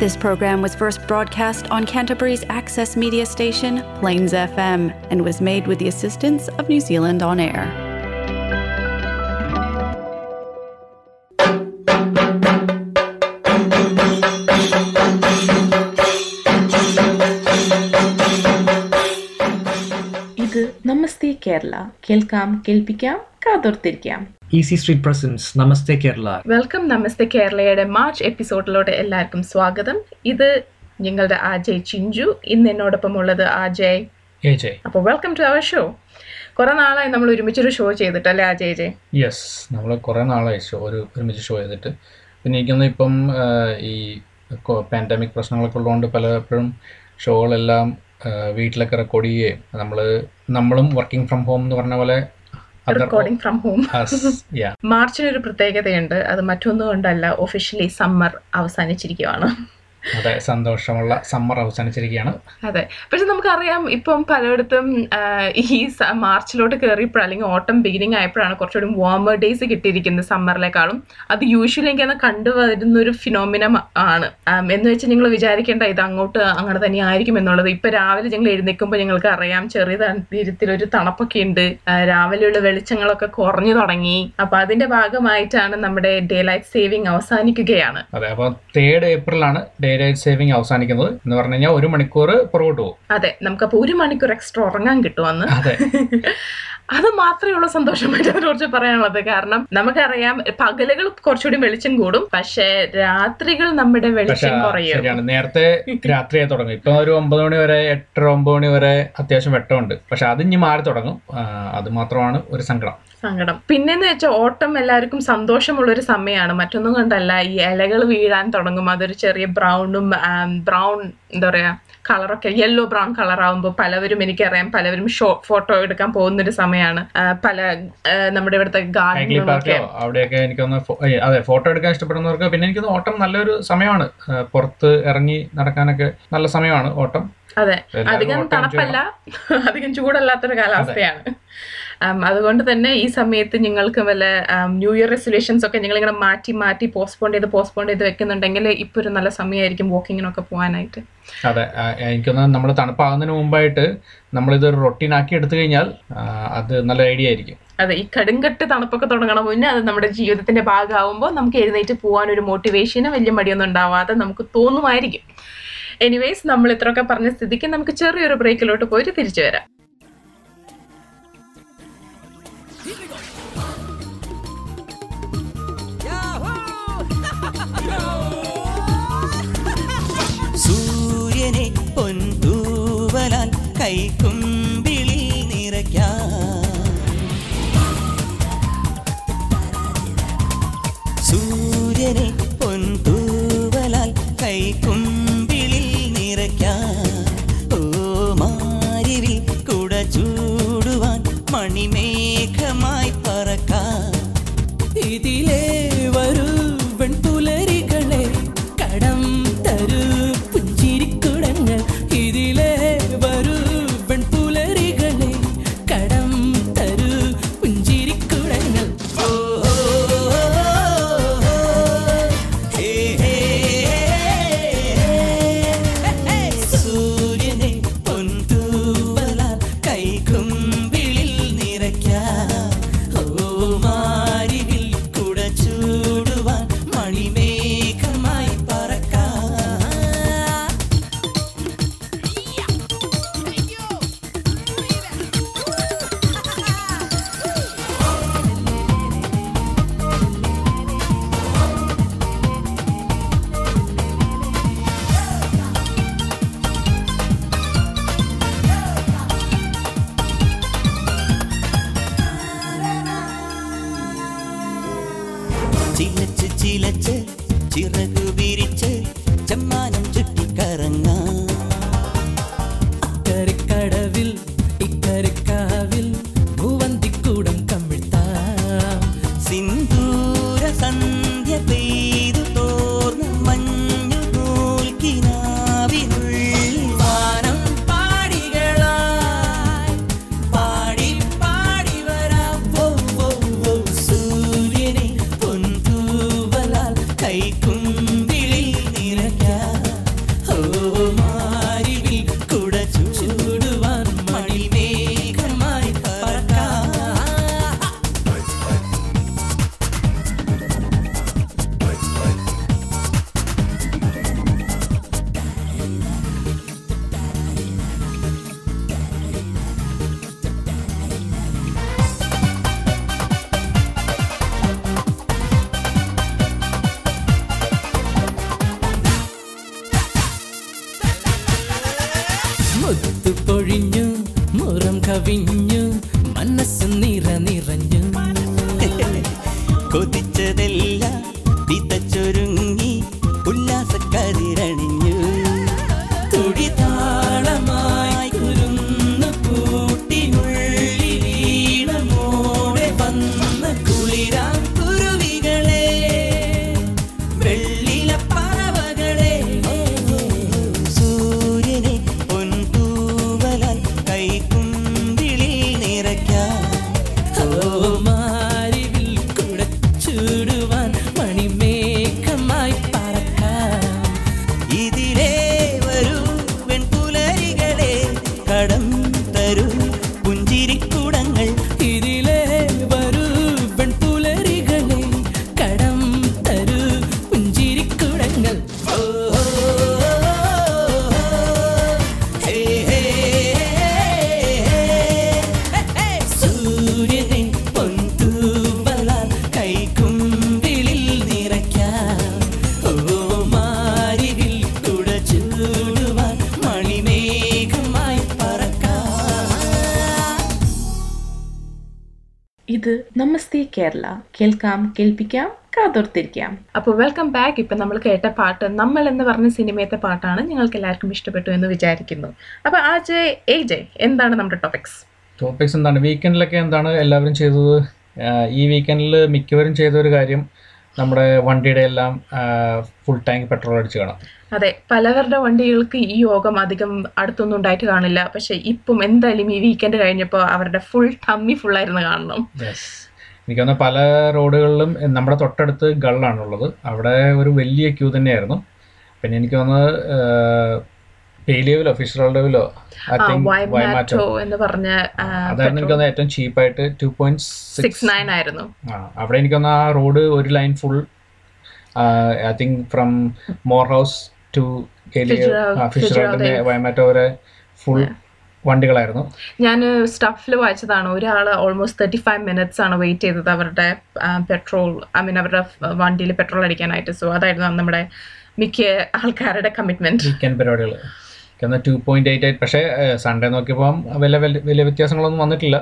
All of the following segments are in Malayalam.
This program was first broadcast on Canterbury's access media station, Plains FM, and was made with the assistance of New Zealand On Air. ഇത് നമസ്തേ കേരള കേൾക്കാം കേൾപ്പിക്കാം കാതോർത്തിരിക്കാം easy street presents Namaste Kerala welcome Namaste കേരളയുടെ മാർച്ച് എപ്പിസോഡിലോട്ട് എല്ലാവർക്കും സ്വാഗതം. ഇത് ഞങ്ങളുടെ ആജയ് ചിഞ്ചു ഇന്ന് എന്നോടൊപ്പം ഉള്ളത് ആജയ്. ഏ ജയ്. അപ്പോൾ വെൽക്കം ടു അവർ ഷോ കുറെ നാളായി നമ്മൾ ഒരുമിച്ചൊരു ഷോ ചെയ്തിട്ടല്ലേ ആജയ് ജയ്? യെസ് നമ്മൾ കുറേ നാളായി ഷോ ഒരു ഒരുമിച്ച് ഷോ ചെയ്തിട്ട്. പിന്നെ എനിക്കൊന്നും ഇപ്പം ഈ പാൻഡമിക് പ്രശ്നങ്ങളൊക്കെ ഉള്ളതുകൊണ്ട് പലപ്പോഴും ഷോകളെല്ലാം വീട്ടിലൊക്കെ റെക്കോർഡ് ചെയ്യുകയും നമ്മൾ നമ്മളും വർക്കിംഗ് ഫ്രം ഹോം എന്ന് പറഞ്ഞ പോലെ റെക്കോർഡിംഗ് ഫ്രം ഹോം മാർച്ചിനൊരു yeah. മാർച്ചിന് ഒരു പ്രത്യേകതയുണ്ട്. അത് മറ്റൊന്നുകൊണ്ടല്ല ഒഫീഷ്യലി സമ്മർ അവസാനിച്ചിരിക്കുകയാണ് അതെ സന്തോഷമുള്ള സമ്മർ അവസാനിച്ചിരിക്കുകയാണ്. അതെ പക്ഷെ നമുക്കറിയാം ഇപ്പം പലയിടത്തും ഈ മാർച്ചിലോട്ട് കയറിയപ്പോൾ അല്ലെങ്കിൽ ഓട്ടം ബിഗിനിങ് ആയപ്പോഴാണ് കുറച്ചുകൂടി വാമർ ഡേയ്സ് കിട്ടിയിരിക്കുന്നത് സമ്മറിലേക്കാളും അത് യൂഷ്വലി എനിക്ക് അന്ന് കണ്ടുവരുന്ന ഒരു ഫിനോമിനം ആണ് എന്ന് വെച്ചാൽ നിങ്ങൾ വിചാരിക്കേണ്ട ഇത് അങ്ങോട്ട് അങ്ങനെ തന്നെ ആയിരിക്കും എന്നുള്ളത്. ഇപ്പൊ രാവിലെ ഞങ്ങൾ എഴുന്നേൽക്കുമ്പോൾ ഞങ്ങൾക്ക് അറിയാം ചെറിയ തരത്തിൽ ഒരു തണുപ്പൊക്കെ ഉണ്ട് രാവിലെയുള്ള വെളിച്ചങ്ങളൊക്കെ കുറഞ്ഞു തുടങ്ങി. അപ്പൊ അതിന്റെ ഭാഗമായിട്ടാണ് നമ്മുടെ ഡേ ലൈറ്റ് സേവിങ് അവസാനിക്കുകയാണ്. അതെ അപ്പോൾ തേർഡ് ഏപ്രിലാണ് ഡേ ലൈറ്റ് സേവിങ് അവസാനിക്കുന്നത് എന്ന് പറഞ്ഞു കഴിഞ്ഞാൽ ഒരു മണിക്കൂർ പുറകോട്ട് പോകും. അതെ നമുക്കപ്പോൾ ഒരു മണിക്കൂർ എക്സ്ട്രാ ഉറങ്ങാൻ കിട്ടുമെന്ന് അതെ. അത് മാത്രമേ ഉള്ള സന്തോഷമായിട്ട് അതിനെക്കുറിച്ച് പറയാനുള്ളത്. കാരണം നമുക്കറിയാം പകലുകൾ കുറച്ചുകൂടി വെളിച്ചം കൂടും പക്ഷെ രാത്രികൾ നമ്മുടെ വെളിച്ചം കുറയും. നേരത്തെ രാത്രിയായി തുടങ്ങും. ഇപ്പൊ ഒരു ഒമ്പത് മണി വരെ എട്ടര ഒമ്പത് മണി വരെ അത്യാവശ്യം വെട്ടമുണ്ട്. പക്ഷെ അത് ഇനി മാറി തുടങ്ങും. അത് മാത്രമാണ് ഒരു സങ്കടം. സങ്കടം. പിന്നെന്ന് വെച്ചാൽ ഓട്ടം എല്ലാവർക്കും സന്തോഷമുള്ള ഒരു സമയമാണ്. മറ്റൊന്നും കൊണ്ടല്ല ഈ ഇലകൾ വീഴാൻ തുടങ്ങും. അതൊരു ചെറിയ ബ്രൗണും ബ്രൗൺ എന്താ പറയാ കളറൊക്കെ യെല്ലോ ബ്രൗൺ കളർ ആവുമ്പോൾ പലവരും എനിക്കറിയാം പലവരും ഷോ ഫോട്ടോ എടുക്കാൻ പോകുന്ന ഒരു ആ, പല നമ്മുടെ ഇവിടുത്തെ അവിടെയൊക്കെ എനിക്കൊന്ന് അതെ ഫോട്ടോ എടുക്കാൻ ഇഷ്ടപ്പെടുന്നവർക്ക് പിന്നെ എനിക്ക് ഓട്ടം നല്ലൊരു സമയമാണ്. പുറത്ത് ഇറങ്ങി നടക്കാനൊക്കെ നല്ല സമയമാണ് ഓട്ടം. അതെ. അധികം തണുപ്പല്ല. അധികം ചൂടല്ലാത്തൊരു കാലാവസ്ഥയാണ്. അതുകൊണ്ട് തന്നെ ഈ സമയത്ത് നിങ്ങൾക്ക് വല്ല ന്യൂ ഇയർ റെസൊല്യൂഷൻസ് ഒക്കെ നിങ്ങൾ ഇങ്ങനെ മാറ്റി മാറ്റി പോസ്റ്റ്പോൺ ചെയ്ത് പോസ്റ്റ്പോൺ ചെയ്ത് വെക്കുന്നുണ്ടെങ്കിൽ ഇപ്പൊ ഒരു നല്ല സമയമായിരിക്കും വാക്കിങ്ങിനൊക്കെ പോകാനായിട്ട്. അതെ എനിക്കൊന്ന് നമ്മൾ തണുപ്പാകുന്നതിന് മുമ്പായിട്ട് നമ്മളിത് റൊട്ടീൻ ആക്കി എടുത്തു കഴിഞ്ഞാൽ അത് നല്ല ഐഡിയ ആയിരിക്കും. അതെ ഈ കടുങ്കട്ട് തണുപ്പൊക്കെ തുടങ്ങണം മുന്നേ അത് നമ്മുടെ ജീവിതത്തിന്റെ ഭാഗമാകുമ്പോൾ നമുക്ക് എഴുന്നേറ്റ് പോകാൻ ഒരു മോട്ടിവേഷന് വലിയ മടിയൊന്നും ഉണ്ടാവാതെ നമുക്ക് തോന്നുമായിരിക്കും. എനിവേസ് നമ്മൾ ഇത്രയൊക്കെ പറഞ്ഞ സ്ഥിതിക്ക് നമുക്ക് ചെറിയൊരു ബ്രേക്കിലോട്ട് പോയിട്ട് തിരിച്ചു വരാം. കൈക്കുമ്പിളിൽ നിറയ്ക്കാം. സൂര്യനെ പൊൻതൂവലാൽ കൈക്കുമ്പിളിൽ നിറയ്ക്കാം. ഓ മാരിവിൽ മണിമേഘമായി പറക്കാം. ഇതിലേ ഇത് നമസ്തേ കേരള. കേൾക്കാം കേൾപ്പിക്കാം കാതോർത്തിരിക്കാം. അപ്പോൾ വെൽക്കം ബാക്ക് ഇപ്പം നമ്മൾ കേട്ട പാട്ട് നമ്മൾ എന്ന് പറഞ്ഞ സിനിമയത്തെ പാട്ടാണ് നിങ്ങൾക്ക് എല്ലാവർക്കും ഇഷ്ടപ്പെട്ടു എന്ന് വിചാരിക്കുന്നു. അപ്പോൾ ആ ജെ ഏ ജെ എന്താണ് നമ്മുടെ ടോപ്പിക്സ് ടോപ്പിക്സ് എന്താണ്? വീക്കെൻഡിലൊക്കെ എന്താണ് എല്ലാവരും ചെയ്തത്? ഈ വീക്കെൻഡിൽ മിക്കവരും ചെയ്ത ഒരു കാര്യം നമ്മുടെ വണ്ടിയുടെ എല്ലാം ഫുൾ ടാങ്ക് പെട്രോൾ അടിച്ച് കാണാം. അതെ പലവരുടെ വണ്ടികൾക്ക് ഈ യോഗം അധികം അടുത്തൊന്നും ഉണ്ടായിട്ട് കാണില്ല. പക്ഷെ ഇപ്പം എന്തായാലും ഈ വീക്കെൻഡ് കഴിഞ്ഞപ്പോൾ അവരുടെ ഫുൾ ടമ്മി ഫുള്ളായിരുന്നു കാണണം. യെസ് എനിക്ക് തോന്നുന്നു പല റോഡുകളിലും നമ്മുടെ തൊട്ടടുത്ത് ഗള്ളാണുള്ളത്. അവിടെ ഒരു വലിയ ക്യൂ തന്നെയായിരുന്നു. പിന്നെ എനിക്ക് തോന്നുന്നത് പേലിയവിലോ ഫിഷ് വൈമാറ്റോ എന്ന് പറഞ്ഞ അതായിരുന്നു എനിക്ക് തോന്നുന്നത് ഏറ്റവും ചീപ്പായിട്ട് ടു പോയിന്റ് സിക്സ് നയൻ ആയിരുന്നു. അവിടെ എനിക്ക് തോന്നുന്നു ആ റോഡ് ഒരു line full I think from more house to fish റോഡിന്റെ. വയമാറ്റോ വരെ ഫുൾ വണ്ടികളായിരുന്നു. ഞാൻ സ്റ്റഫിൽ വായിച്ചതാണ്. ഒരാൾ ഓൾമോസ്റ്റ് തേർട്ടി ഫൈവ് മിനിറ്റ്സ് ആണ് വെയിറ്റ് ചെയ്തത് അവരുടെ പെട്രോൾ ഐ മീൻ അവരുടെ വണ്ടിയിൽ പെട്രോൾ അടിക്കാനായിട്ട്. സോ അതായിരുന്നു നമ്മുടെ മിക്ക ആൾക്കാരുടെ കമ്മിറ്റ്മെന്റ് പരിപാടികൾ എന്നാൽ ടു പോയിന്റ് എയ്റ്റ് എയ്റ്റ് പക്ഷേ സൺഡേ നോക്കിയപ്പോൾ വലിയ വലിയ വ്യത്യാസങ്ങളൊന്നും വന്നിട്ടില്ല.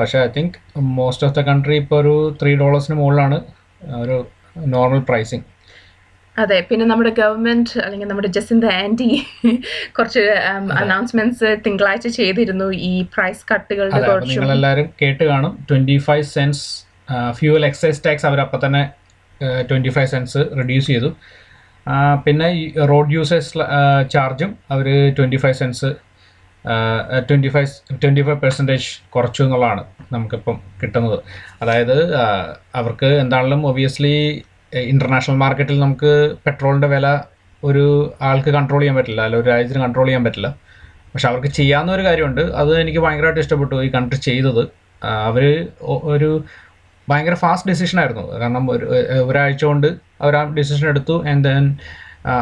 പക്ഷേ I think most of the country ഇപ്പോൾ ഒരു ത്രീ ഡോളേഴ്സിന് മുകളിലാണ് ഒരു നോർമൽ പ്രൈസിങ് അതെ പിന്നെ നമ്മുടെ ഗവൺമെന്റ് അല്ലെങ്കിൽ നമ്മുടെ ജസിന്ത ആന്റി കുറച്ച് അനൗൺസ്മെന്റ്സ് തിങ്കളാഴ്ച ചെയ്തിരുന്നു ഈ പ്രൈസ് കട്ടുകളുടെ കുറച്ച്. നിങ്ങളെല്ലാവരും കേട്ട് കാണും. Twenty five cents fuel excise tax അവർ അപ്പം തന്നെ ട്വന്റി ഫൈവ് സെൻസ് റിഡ്യൂസ് ചെയ്തു. പിന്നെ ഈ റോഡ് യൂസേഴ്സ് ചാർജും അവർ twenty five cents twenty five twenty five percentage കുറച്ചു എന്നുള്ളതാണ് നമുക്കിപ്പം കിട്ടുന്നത്. അതായത് അവർക്ക് എന്താണെങ്കിലും ഒബിയസ്ലി ഇന്റർനാഷണൽ മാർക്കറ്റിൽ നമുക്ക് പെട്രോളിന്റെ വില ഒരു ആൾക്ക് കൺട്രോൾ ചെയ്യാൻ പറ്റില്ല അല്ല ഒരു രാജ്യത്തിന് കൺട്രോൾ ചെയ്യാൻ പറ്റില്ല. പക്ഷെ അവർക്ക് ചെയ്യാവുന്ന ഒരു കാര്യമുണ്ട്. അത് എനിക്ക് ഭയങ്കരമായിട്ട് ഇഷ്ടപ്പെട്ടു ഈ കൺട്രി ചെയ്തത്. അവർ ഒരു ഭയങ്കര ഫാസ്റ്റ് ഡിസിഷൻ ആയിരുന്നു. കാരണം ഒരു ഒരാഴ്ച കൊണ്ട് അവർ ആ ഡിസിഷൻ എടുത്തു ആൻഡ് ദെൻ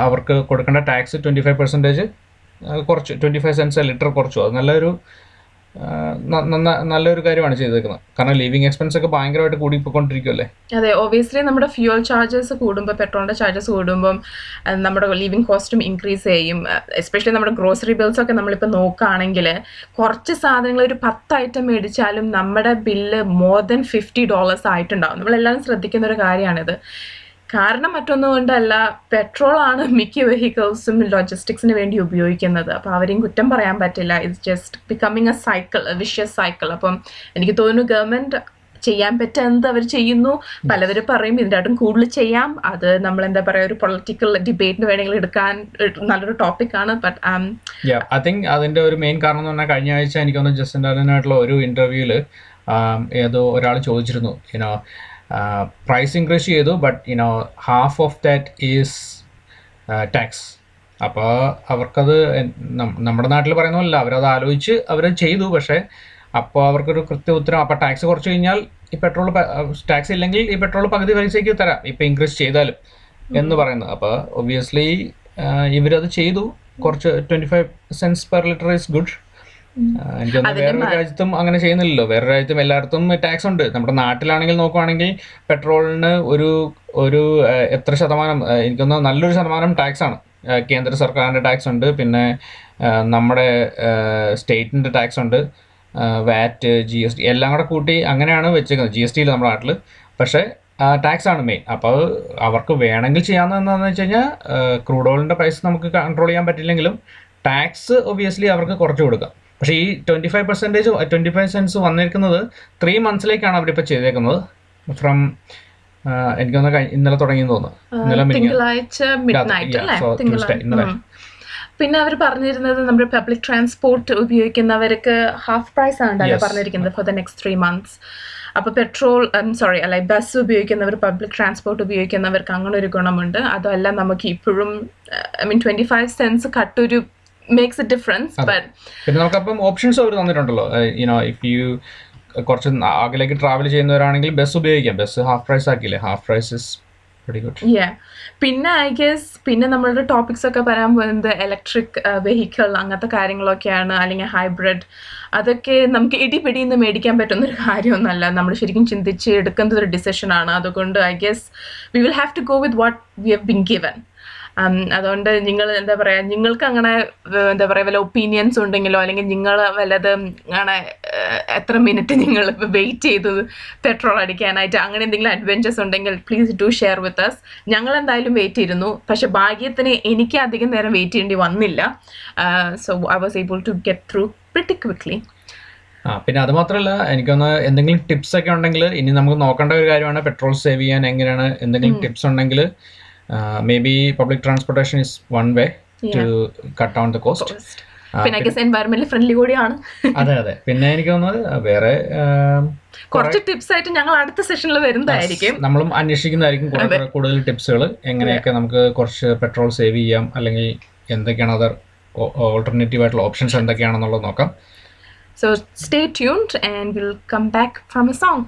അവർക്ക് കൊടുക്കേണ്ട ടാക്സ് ട്വന്റി ഫൈവ് പെർസെന്റേജ് കുറച്ച്. ട്വന്റി ഫൈവ് സെൻസ് ലിറ്റർ കുറച്ചു. അത് നല്ലൊരു നല്ലൊരു കാര്യമാണ് ചെയ്തേക്കുന്നത്. കാരണം ലിവിങ് എക്സ്പെൻസ് ഒക്കെ ഭയങ്കരമായിട്ട് കൂടി പോയിക്കൊണ്ടിരിക്കുമല്ലേ അതെ ഒബിയസ്ലി നമ്മുടെ ഫ്യൂൽ ചാർജസ് കൂടുമ്പോൾ പെട്രോളിന്റെ ചാർജസ് കൂടുമ്പം നമ്മുടെ ലിവിങ് കോസ്റ്റും ഇൻക്രീസ് ചെയ്യും. എസ്പെഷ്യലി നമ്മുടെ ഗ്രോസറി ബിൽസ് ഒക്കെ നമ്മളിപ്പോൾ നോക്കുകയാണെങ്കിൽ കുറച്ച് സാധനങ്ങൾ ഒരു പത്ത് ഐറ്റം മേടിച്ചാലും നമ്മുടെ bill more than fifty dollars ആയിട്ടുണ്ടാവും. നമ്മളെല്ലാവരും ശ്രദ്ധിക്കുന്ന ഒരു കാര്യമാണിത്. കാരണം മറ്റൊന്നും കൊണ്ടല്ല പെട്രോൾ ആണ് മിക്ക വെഹിക്കിൾസും ലോജിസ്റ്റിക്സിന് വേണ്ടി ഉപയോഗിക്കുന്നത്. അപ്പോൾ അവരെയും കുറ്റം പറയാൻ പറ്റില്ല. It's just becoming a cycle vicious cycle അപ്പം എനിക്ക് തോന്നുന്നു ഗവൺമെന്റ് ചെയ്യാൻ പറ്റുക എന്ത് അവർ ചെയ്യുന്നു. പലവരും പറയും ഇതിനായിട്ടും കൂടുതൽ ചെയ്യാം. അത് നമ്മൾ എന്താ പറയുക ഒരു പൊളിറ്റിക്കൽ ഡിബേറ്റിന് വേണമെങ്കിൽ എടുക്കാൻ നല്ലൊരു ടോപ്പിക്കാണ് ബട്ട് ഐ തിങ്ക് അതിന്റെ ഒരു മെയിൻ കാരണം എന്ന് പറഞ്ഞാൽ കഴിഞ്ഞ ആഴ്ച എനിക്ക് ജസ്റ്റിൻ ആയിട്ടുള്ള ഒരു ഇന്റർവ്യൂൽ ഏതോ ഒരാൾ ചോദിച്ചിരുന്നു യുനോ പ്രൈസ് ഇൻക്രീസ് ചെയ്തു but you know half of that is tax അപ്പോൾ അവർക്കത് നമ്മുടെ നാട്ടിൽ പറയുന്ന പോലെ അവരത് ആലോചിച്ച് അവരത് ചെയ്തു പക്ഷേ അപ്പോൾ അവർക്കൊരു കൃത്യ ഉത്തരം അപ്പോൾ ടാക്സ് കുറച്ച് കഴിഞ്ഞാൽ ഈ പെട്രോൾ ടാക്സ് ഇല്ലെങ്കിൽ ഈ പെട്രോൾ പകുതി പൈസയ്ക്ക് തരാം ഇപ്പോൾ ഇൻക്രീസ് ചെയ്താലും എന്ന് പറയുന്നത്. അപ്പോൾ ഒബിയസ്ലി ഇവരത് ചെയ്തു. കുറച്ച് twenty five cents per litre is good എനിക്ക് വേറൊരു രാജ്യത്തും അങ്ങനെ ചെയ്യുന്നില്ലല്ലോ. വേറെ രാജ്യത്തും എല്ലായിടത്തും ടാക്സ് ഉണ്ട്. നമ്മുടെ നാട്ടിലാണെങ്കിൽ നോക്കുവാണെങ്കിൽ പെട്രോളിന് ഒരു ഒരു എത്ര ശതമാനം എനിക്കൊന്ന് നല്ലൊരു ശതമാനം ടാക്സ് ആണ്. കേന്ദ്ര സർക്കാരിന്റെ ടാക്സ് ഉണ്ട്. പിന്നെ നമ്മുടെ സ്റ്റേറ്റിന്റെ ടാക്സ് ഉണ്ട്. വാറ്റ് ജി എസ് ടി എല്ലാം കൂടെ കൂട്ടി അങ്ങനെയാണ് വെച്ചേക്കുന്നത്. ജി എസ് ടിയിൽ നമ്മുടെ നാട്ടിൽ പക്ഷേ ടാക്സ് ആണ് മെയിൻ അപ്പോൾ അവർക്ക് വേണമെങ്കിൽ എന്താണെന്ന് വെച്ച് കഴിഞ്ഞാൽ ക്രൂഡ് ഓയിലിന്റെ പ്രൈസ് നമുക്ക് കൺട്രോൾ ചെയ്യാൻ പറ്റില്ലെങ്കിലും ടാക്സ് ഒബിയസ്ലി അവർക്ക് കുറച്ച് കൊടുക്കാം. പക്ഷേ ഈ twenty five percentage twenty five cents വന്നിരിക്കുന്നത് ത്രീ മന്ത്സിലേക്കാണ് അവരിപ്പോൾ ചെയ്തേക്കുന്നത്. ഫ്രം എനിക്ക് തോന്നുന്നു ഇന്നലെ തുടങ്ങിയെന്ന് തോന്നുന്നു. തിങ്കളാഴ്ച ഇന്നലെ. പിന്നെ അവർ പറഞ്ഞിരുന്നത് നമ്മുടെ പബ്ലിക് ട്രാൻസ്പോർട്ട് ഉപയോഗിക്കുന്നവർക്ക് ഹാഫ് പ്രൈസ് ആണ്. പറഞ്ഞിരിക്കുന്നത് for the next three months അപ്പോൾ പെട്രോൾ സോറി അല്ല ബസ് ഉപയോഗിക്കുന്നവർ പബ്ലിക് ട്രാൻസ്പോർട്ട് ഉപയോഗിക്കുന്നവർക്ക് അങ്ങനെ ഒരു ഗുണമുണ്ട്. അതല്ല നമുക്ക് ഇപ്പോഴും I mean twenty five cents കട്ടൊരു makes a difference but പിന്നെ നമുക്കപ്പം ഓപ്ഷൻസ് അവർ തന്നിട്ടുണ്ടല്ലോ. യുനോ ഇഫ് യു കുറച്ച് അകലേക്ക് ട്രാവൽ ചെയ്യുന്നവരാണെങ്കിൽ ബസ് ഉപയോഗിക്കാം. ബസ് ഹാഫ് പ്രൈസ് ആക്കിയില്ലേ? ഹാഫ് പ്രൈസ് പിന്നെ ഐ ഗെസ് പിന്നെ നമ്മളുടെ ടോപ്പിക്സ് ഒക്കെ പറയാൻ പോകുന്നത് ഇലക്ട്രിക് വെഹിക്കിൾ അങ്ങനത്തെ കാര്യങ്ങളൊക്കെയാണ് അല്ലെങ്കിൽ ഹൈബ്രിഡ് അതൊക്കെ നമുക്ക് ഇടിപിടിന്ന് മേടിക്കാൻ പറ്റുന്ന ഒരു കാര്യമൊന്നുമല്ല. നമ്മൾ ശരിക്കും ചിന്തിച്ച് എടുക്കുന്ന ഒരു ഡിസിഷനാണ് അതുകൊണ്ട് I guess we will have to go with what we have been given അതുകൊണ്ട് നിങ്ങൾ എന്താ പറയുക നിങ്ങൾക്ക് അങ്ങനെ എന്താ പറയുക വല്ല ഒപ്പീനിയൻസ് ഉണ്ടെങ്കിലോ അല്ലെങ്കിൽ നിങ്ങൾ വല്ലത് അങ്ങനെ എത്ര മിനിറ്റ് നിങ്ങൾ വെയിറ്റ് ചെയ്തു പെട്രോൾ അടിക്കാനായിട്ട് അങ്ങനെ എന്തെങ്കിലും അഡ്വഞ്ചേഴ്സ് ഉണ്ടെങ്കിൽ please do share with us ഞങ്ങൾ എന്തായാലും വെയിറ്റ് ചെയ്തിരുന്നു. പക്ഷെ ഭാഗ്യത്തിന് എനിക്ക് അധികം നേരം വെയിറ്റ് ചെയ്യേണ്ടി വന്നില്ല. So I was able to get through pretty quickly ആ പിന്നെ അത് മാത്രമല്ല എനിക്കൊന്ന് എന്തെങ്കിലും ടിപ്സ് ഒക്കെ ഉണ്ടെങ്കിൽ ഇനി നമുക്ക് നോക്കേണ്ട ഒരു കാര്യമാണ് പെട്രോൾ സേവ് ചെയ്യാൻ എങ്ങനെയാണ് എന്തെങ്കിലും ടിപ്സ് ഉണ്ടെങ്കിൽ maybe public transportation is one way to cut the the cost പിന്നെ ഐ ഗെസ് എൻവയറമെന്റ് ഫ്രണ്ട്ലി കൂടിയാണ്. അതെ അതെ. പിന്നെ എനിക്ക് തോന്നുന്നത് വേറെ ആം, കുറച്ച് ടിപ്സ് ആയിട്ട് ഞങ്ങൾ അടുത്ത സെഷനിൽ വരുന്നതായിരിക്കും. നമ്മളും അന്വേഷിക്കുന്നതായിരിക്കും കൂടുതൽ ടിപ്സുകൾ എങ്ങനെയൊക്കെ നമുക്ക് കുറച്ച് പെട്രോൾ സേവ് ചെയ്യാം അല്ലെങ്കിൽ എന്തൊക്കെയാണ് അതർ ഓൾട്ടർനേറ്റീവ് ആയിട്ടുള്ള ഓപ്ഷൻസ് എന്തൊക്കെയാണെന്നുള്ളത് നോക്കാം. So stay tuned and we'll come back from a song.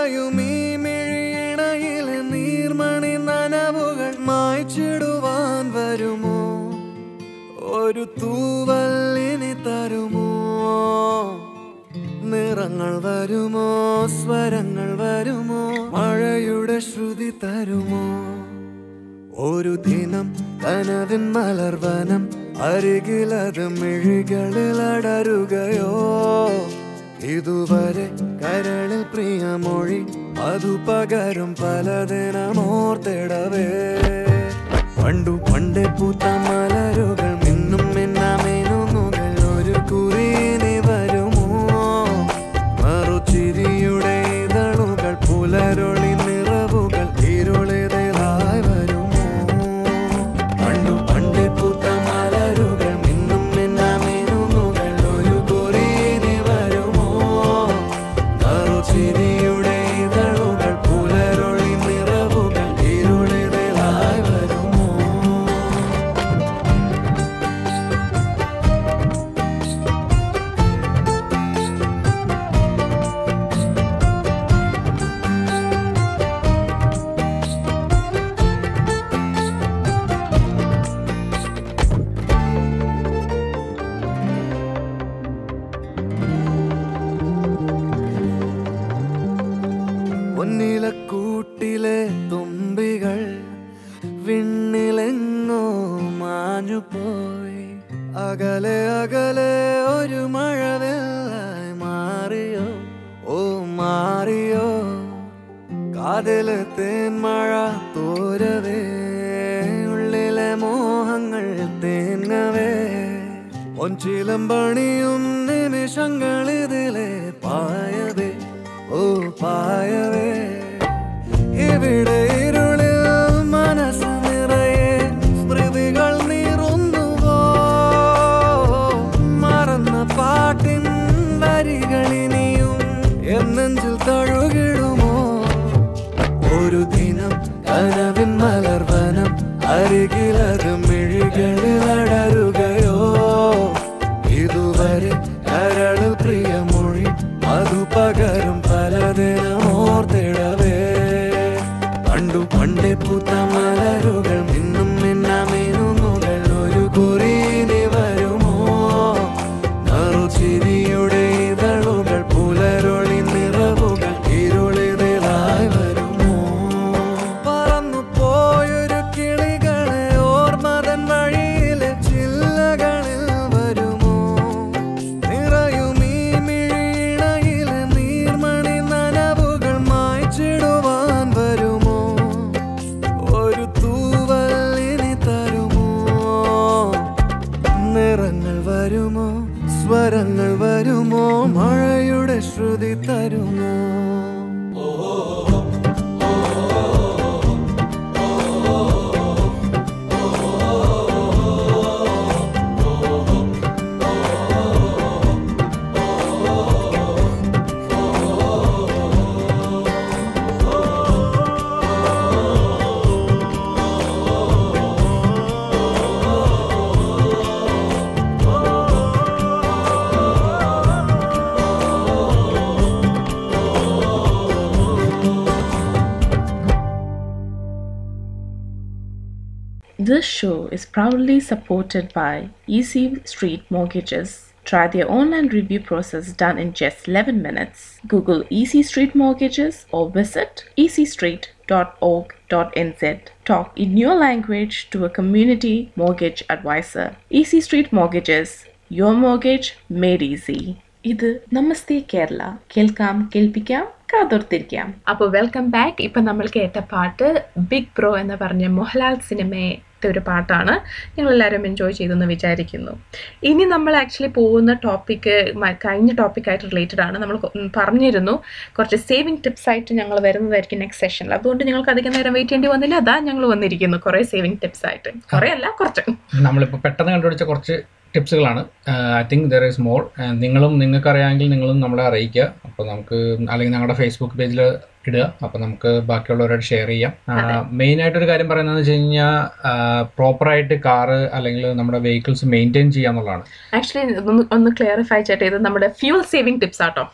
നിറയും ഈ മിഴിയിണയിലെ നീർമണി നനവുകൾ മായ്ച്ചിടുവാൻ വരുമോ? ഒരു തൂവല്ലിനി തരുമോ? നിറങ്ങൾ വരുമോ? സ്വരങ്ങൾ വരുമോ? മഴയുടെ ശ്രുതി തരുമോ? ഒരു ദിനം കനവിൻ മലർവനം അരികിലത് മിഴികളിൽ അടരുകയോ ഇതുവരെ കരളിൽ പ്രിയമൊഴി അതു പകരും പലതിനോർത്തിടവേ പണ്ടു പണ്ടേ പൂത്ത മലരുകൾ proudly supported by Easy Street Mortgages. Try their online review process done in just 11 minutes. Google Easy Street Mortgages or visit easystreet.org.nz. Talk in your language to a community mortgage advisor. Easy Street Mortgages, your mortgage made easy. ഇത് നമസ്തേ കേരള കേൾക്കാം കേൾപ്പിക്കാം കാതോർത്തിരിക്കാം അപ്പോൾ വെൽക്കം ബാക്ക് ഇപ്പം നമ്മൾ കേട്ട പാട്ട് ബിഗ് പ്രോ എന്ന് പറഞ്ഞ മോഹൻലാൽ സിനിമയുടെ ഒരു പാട്ടാണ്. ഞങ്ങൾ എല്ലാവരും എൻജോയ് ചെയ്തെന്ന് വിചാരിക്കുന്നു. ഇനി നമ്മൾ ആക്ച്വലി പോകുന്ന ടോപ്പിക്ക് കഴിഞ്ഞ ടോപ്പിക്കായിട്ട് റിലേറ്റഡ് ആണ്. നമ്മൾ പറഞ്ഞിരുന്നു കുറച്ച് സേവിങ് ടിപ്സ് ആയിട്ട് ഞങ്ങൾ വരുന്നതായിരിക്കും നെക്സ്റ്റ് സെഷനിൽ അതുകൊണ്ട് ഞങ്ങൾക്ക് അധികം നേരം വെയിറ്റ് ചെയ്യേണ്ടി വന്നില്ല. അതാ ഞങ്ങൾ വന്നിരിക്കുന്നു കുറേ സേവിങ് ടിപ്സ് ആയിട്ട്. കുറേ അല്ല കുറച്ച്. നമ്മളിപ്പോൾ പെട്ടെന്ന് കണ്ടുപിടിച്ച കുറച്ച് ടിപ്സുകളാണ്. I think there is more നിങ്ങളും നിങ്ങൾക്ക് അറിയാമെങ്കിൽ നിങ്ങളും നമ്മളെ അറിയിക്കുക. അപ്പോൾ നമുക്ക് അല്ലെങ്കിൽ ഞങ്ങളുടെ ഫേസ്ബുക്ക് പേജിൽ ഇടുക. അപ്പോൾ നമുക്ക് ബാക്കിയുള്ളവരോട് ഷെയർ ചെയ്യാം. മെയിൻ ആയിട്ടൊരു കാര്യം പറയുന്നതെന്ന് വെച്ച് കഴിഞ്ഞാൽ പ്രോപ്പറായിട്ട് കാറ് അല്ലെങ്കിൽ നമ്മുടെ വെഹിക്കിൾസ് മെയിന്റെയിൻ ചെയ്യുക എന്നുള്ളതാണ് ആക്ച്വലി ഒന്ന് ഒന്ന് ക്ലിയറിഫൈ ചെയ്യട്ടെ ഇത് നമ്മുടെ ഫ്യൂൽ സേവിംഗ് ടിപ്സ് ആട്ടോ.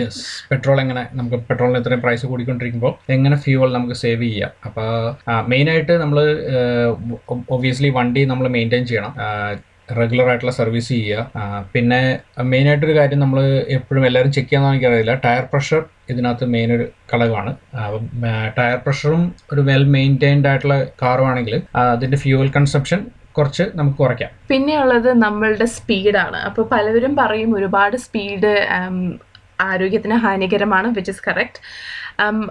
യെസ് പെട്രോൾ എങ്ങനെ നമുക്ക് പെട്രോളിന് ഇത്രയും പ്രൈസ് കൂടിക്കൊണ്ടിരിക്കുമ്പോൾ എങ്ങനെ ഫ്യൂവൽ നമുക്ക് സേവ് ചെയ്യാം? അപ്പോൾ മെയിനായിട്ട് നമ്മൾ ഒബ്വിയസ്ലി വണ്ടി നമ്മൾ മെയിന്റെയിൻ ചെയ്യണം. റെഗുലർ ആയിട്ടുള്ള സർവീസ് ചെയ്യുക. പിന്നെ മെയിനായിട്ടൊരു കാര്യം നമ്മൾ എപ്പോഴും എല്ലാവരും ചെക്ക് ചെയ്യാമെന്ന് എനിക്കറിയില്ല. ടയർ പ്രഷർ ഇതിനകത്ത് മെയിൻ ഒരു ഘടകമാണ്. ടയർ പ്രഷറും ഒരു വെൽ മെയിന്റൈൻഡ് ആയിട്ടുള്ള കാറുമാണെങ്കിൽ അതിന്റെ ഫ്യൂവൽ കൺസപ്ഷൻ കുറച്ച് നമുക്ക് കുറയ്ക്കാം. പിന്നെയുള്ളത് നമ്മളുടെ സ്പീഡാണ് അപ്പോൾ പലവരും പറയും ഒരുപാട് സ്പീഡ് ആരോഗ്യത്തിന് ഹാനികരമാണ് വിച്ച് ഇസ് കറക്റ്റ്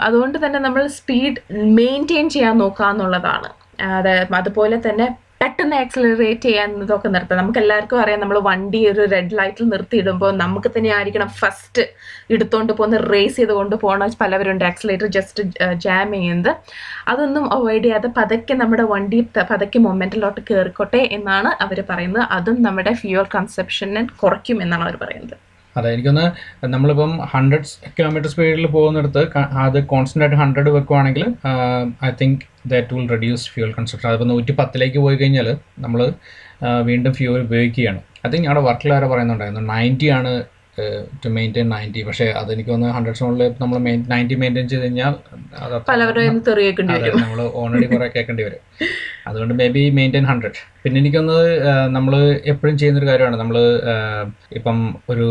അതുകൊണ്ട് തന്നെ നമ്മൾ സ്പീഡ് മെയിന്റെയിൻ ചെയ്യാൻ നോക്കുക എന്നുള്ളതാണ് അതായത് അതുപോലെ തന്നെ പെട്ടെന്ന് ആക്സിലറേറ്റ് ചെയ്യാന്നതൊക്കെ നിർത്താം. നമുക്ക് എല്ലാവർക്കും അറിയാം നമ്മൾ വണ്ടി ഒരു റെഡ് ലൈറ്റിൽ നിർത്തിയിടുമ്പോൾ നമുക്ക് തന്നെ ആയിരിക്കണം ഫസ്റ്റ് എടുത്തുകൊണ്ട് പോകുന്ന റേസ് ചെയ്തുകൊണ്ട് പോകണ പലവരുണ്ട് ആക്സിലേറ്റർ ജസ്റ്റ് ജാം ചെയ്യുന്നത്. അതൊന്നും അവോയ്ഡ് ചെയ്യാതെ പതുക്കെ നമ്മുടെ വണ്ടി പതക്കെ മൊമെന്റിലോട്ട് കയറിക്കോട്ടെ എന്നാണ് അവർ പറയുന്നത്. അതും നമ്മുടെ ഫ്യൂവൽ കൺസപ്ഷനെ കുറയ്ക്കും എന്നാണ് അവർ പറയുന്നത്. അതെ എനിക്കൊന്ന് നമ്മളിപ്പം ഹൺഡ്രഡ് കിലോമീറ്റർ സ്പീഡിൽ പോകുന്നിടത്ത് അത് കോൺസ്റ്റന്റ് ആയിട്ട് ഹൺഡ്രഡ് വെക്കുവാണെങ്കിൽ I think that will reduce fuel consumption അതിപ്പോൾ നൂറ്റി പത്തിലേക്ക് പോയി കഴിഞ്ഞാൽ നമ്മൾ വീണ്ടും ഫ്യൂൽ ഉപയോഗിക്കുകയാണ്. ഐ തിങ്ക് ഞങ്ങളുടെ വർക്കിൽ വരെ പറയുന്നുണ്ടായിരുന്നു നയന്റി ആണ് ടു മെയിന്റെയിൻ നയന്റി പക്ഷേ അതെനിക്ക് തോന്നുന്നു ഹൺഡ്രഡ് സോണിൽ നമ്മൾ നയന്റി മെയിന്റെയിൻ ചെയ്ത് കഴിഞ്ഞാൽ നമ്മൾ ഓൾറെഡി കുറെ കേൾക്കേണ്ടി വരും. അതുകൊണ്ട് മേ ബി മെയിന്റെയിൻ ഹൺഡ്രഡ് പിന്നെ എനിക്കൊന്ന് നമ്മൾ എപ്പോഴും ചെയ്യുന്നൊരു കാര്യമാണ്. നമ്മൾ ഇപ്പം ഒരു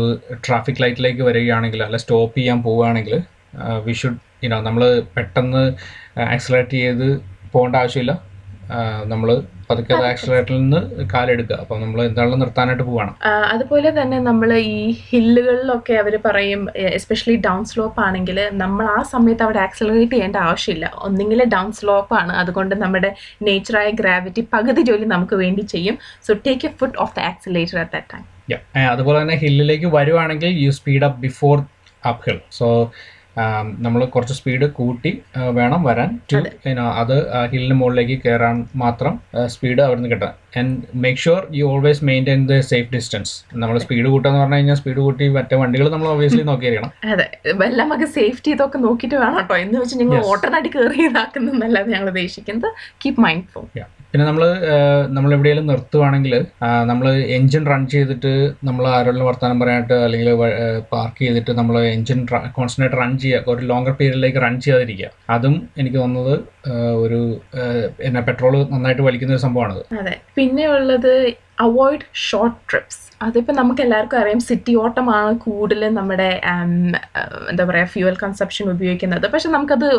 ട്രാഫിക് ലൈറ്റിലേക്ക് വരികയാണെങ്കിൽ അല്ല സ്റ്റോപ്പ് ചെയ്യാൻ പോവുകയാണെങ്കിൽ വി ഷുഡ് ഇനോ നമ്മൾ പെട്ടെന്ന് ആക്സലേറ്റ് ചെയ്ത് പോകേണ്ട ആവശ്യമില്ല. നമ്മൾ പതുക്കെ ആക്സിലേറ്ററിൽ നിന്ന് കാലെടുക്കുക. അപ്പൊ നമ്മൾ എന്താണെങ്കിലും നിർത്താനായിട്ട് പോവാണ്. അതുപോലെ തന്നെ നമ്മൾ ഈ ഹില്ലുകളിലൊക്കെ അവർ പറയും എസ്പെഷ്യലി ഡൗൺ സ്ലോപ്പ് ആണെങ്കിൽ നമ്മൾ ആ സമയത്ത് അവിടെ ആക്സലറേറ്റ് ചെയ്യേണ്ട ആവശ്യമില്ല. ഒന്നെങ്കിൽ ഡൗൺ സ്ലോപ്പ് ആണ്. അതുകൊണ്ട് നമ്മുടെ നേച്ചറായ ഗ്രാവിറ്റി പകുതി ജോലി നമുക്ക് വേണ്ടി ചെയ്യും. So take a foot off the accelerator at that time അതുപോലെ തന്നെ ഹില്ലിലേക്ക് വരുവാണെങ്കിൽ you speed up before up hill so നമ്മൾ കുറച്ച് സ്പീഡ് കൂട്ടി വേണം വരാൻ. ടു അത്. ഹില്ലിന് മുകളിലേക്ക് കയറാൻ മാത്രം സ്പീഡ് അവിടെ നിന്ന് കിട്ടാൻ and make sure you always maintain the safe distance നമ്മൾ സ്പീഡ് കൂട്ടാന്ന് പറഞ്ഞു കഴിഞ്ഞാൽ സ്പീഡ് കൂട്ടി മറ്റേ വണ്ടികൾ നമ്മൾ ഒബിയസ്ലി നോക്കിയിരിക്കണം. അതെ. എല്ലാം നമുക്ക് സേഫ്റ്റി ഇതൊക്കെ നോക്കിയിട്ട് വേണം കേട്ടോ. എന്ന് വെച്ചാൽ നിങ്ങൾ. ഓട്ടനായിട്ട് കയറി ഇതാക്കുന്നതല്ലാതെ ഞങ്ങൾ ഉദ്ദേശിക്കുന്നത്. Keep mind phone Yeah. പിന്നെ നമ്മൾ നമ്മൾ എവിടെയെങ്കിലും നിർത്തുവാണെങ്കിൽ നമ്മൾ എൻജിൻ റൺ ചെയ്തിട്ട് നമ്മൾ ആരോടും വർത്തമാനം പറയാനായിട്ട് അല്ലെങ്കിൽ പാർക്ക് ചെയ്തിട്ട് നമ്മൾ എൻജിൻ കോൺസ്റ്റന്റ് റൺ ചെയ്യുക ഒരു ലോങ്ങർ പീരീഡിലേക്ക് റൺ ചെയ്യാതിരിക്കുക. അതും എനിക്ക് തോന്നുന്നത് ഒരു എന്നാ പെട്രോൾ നന്നായിട്ട് വലിക്കുന്ന ഒരു സംഭവമാണത്. അതെ. പിന്നെ ഉള്ളത് അവോയ്ഡ് ഷോർട്ട് ട്രിപ്സ്. അതിപ്പോൾ നമുക്ക് എല്ലാവർക്കും അറിയാം സിറ്റി ഓട്ടമാണ് കൂടുതലും നമ്മുടെ എന്താ പറയുക ഫ്യൂവൽ കൺസപ്ഷൻ ഉപയോഗിക്കുന്നത്. പക്ഷെ നമുക്കത്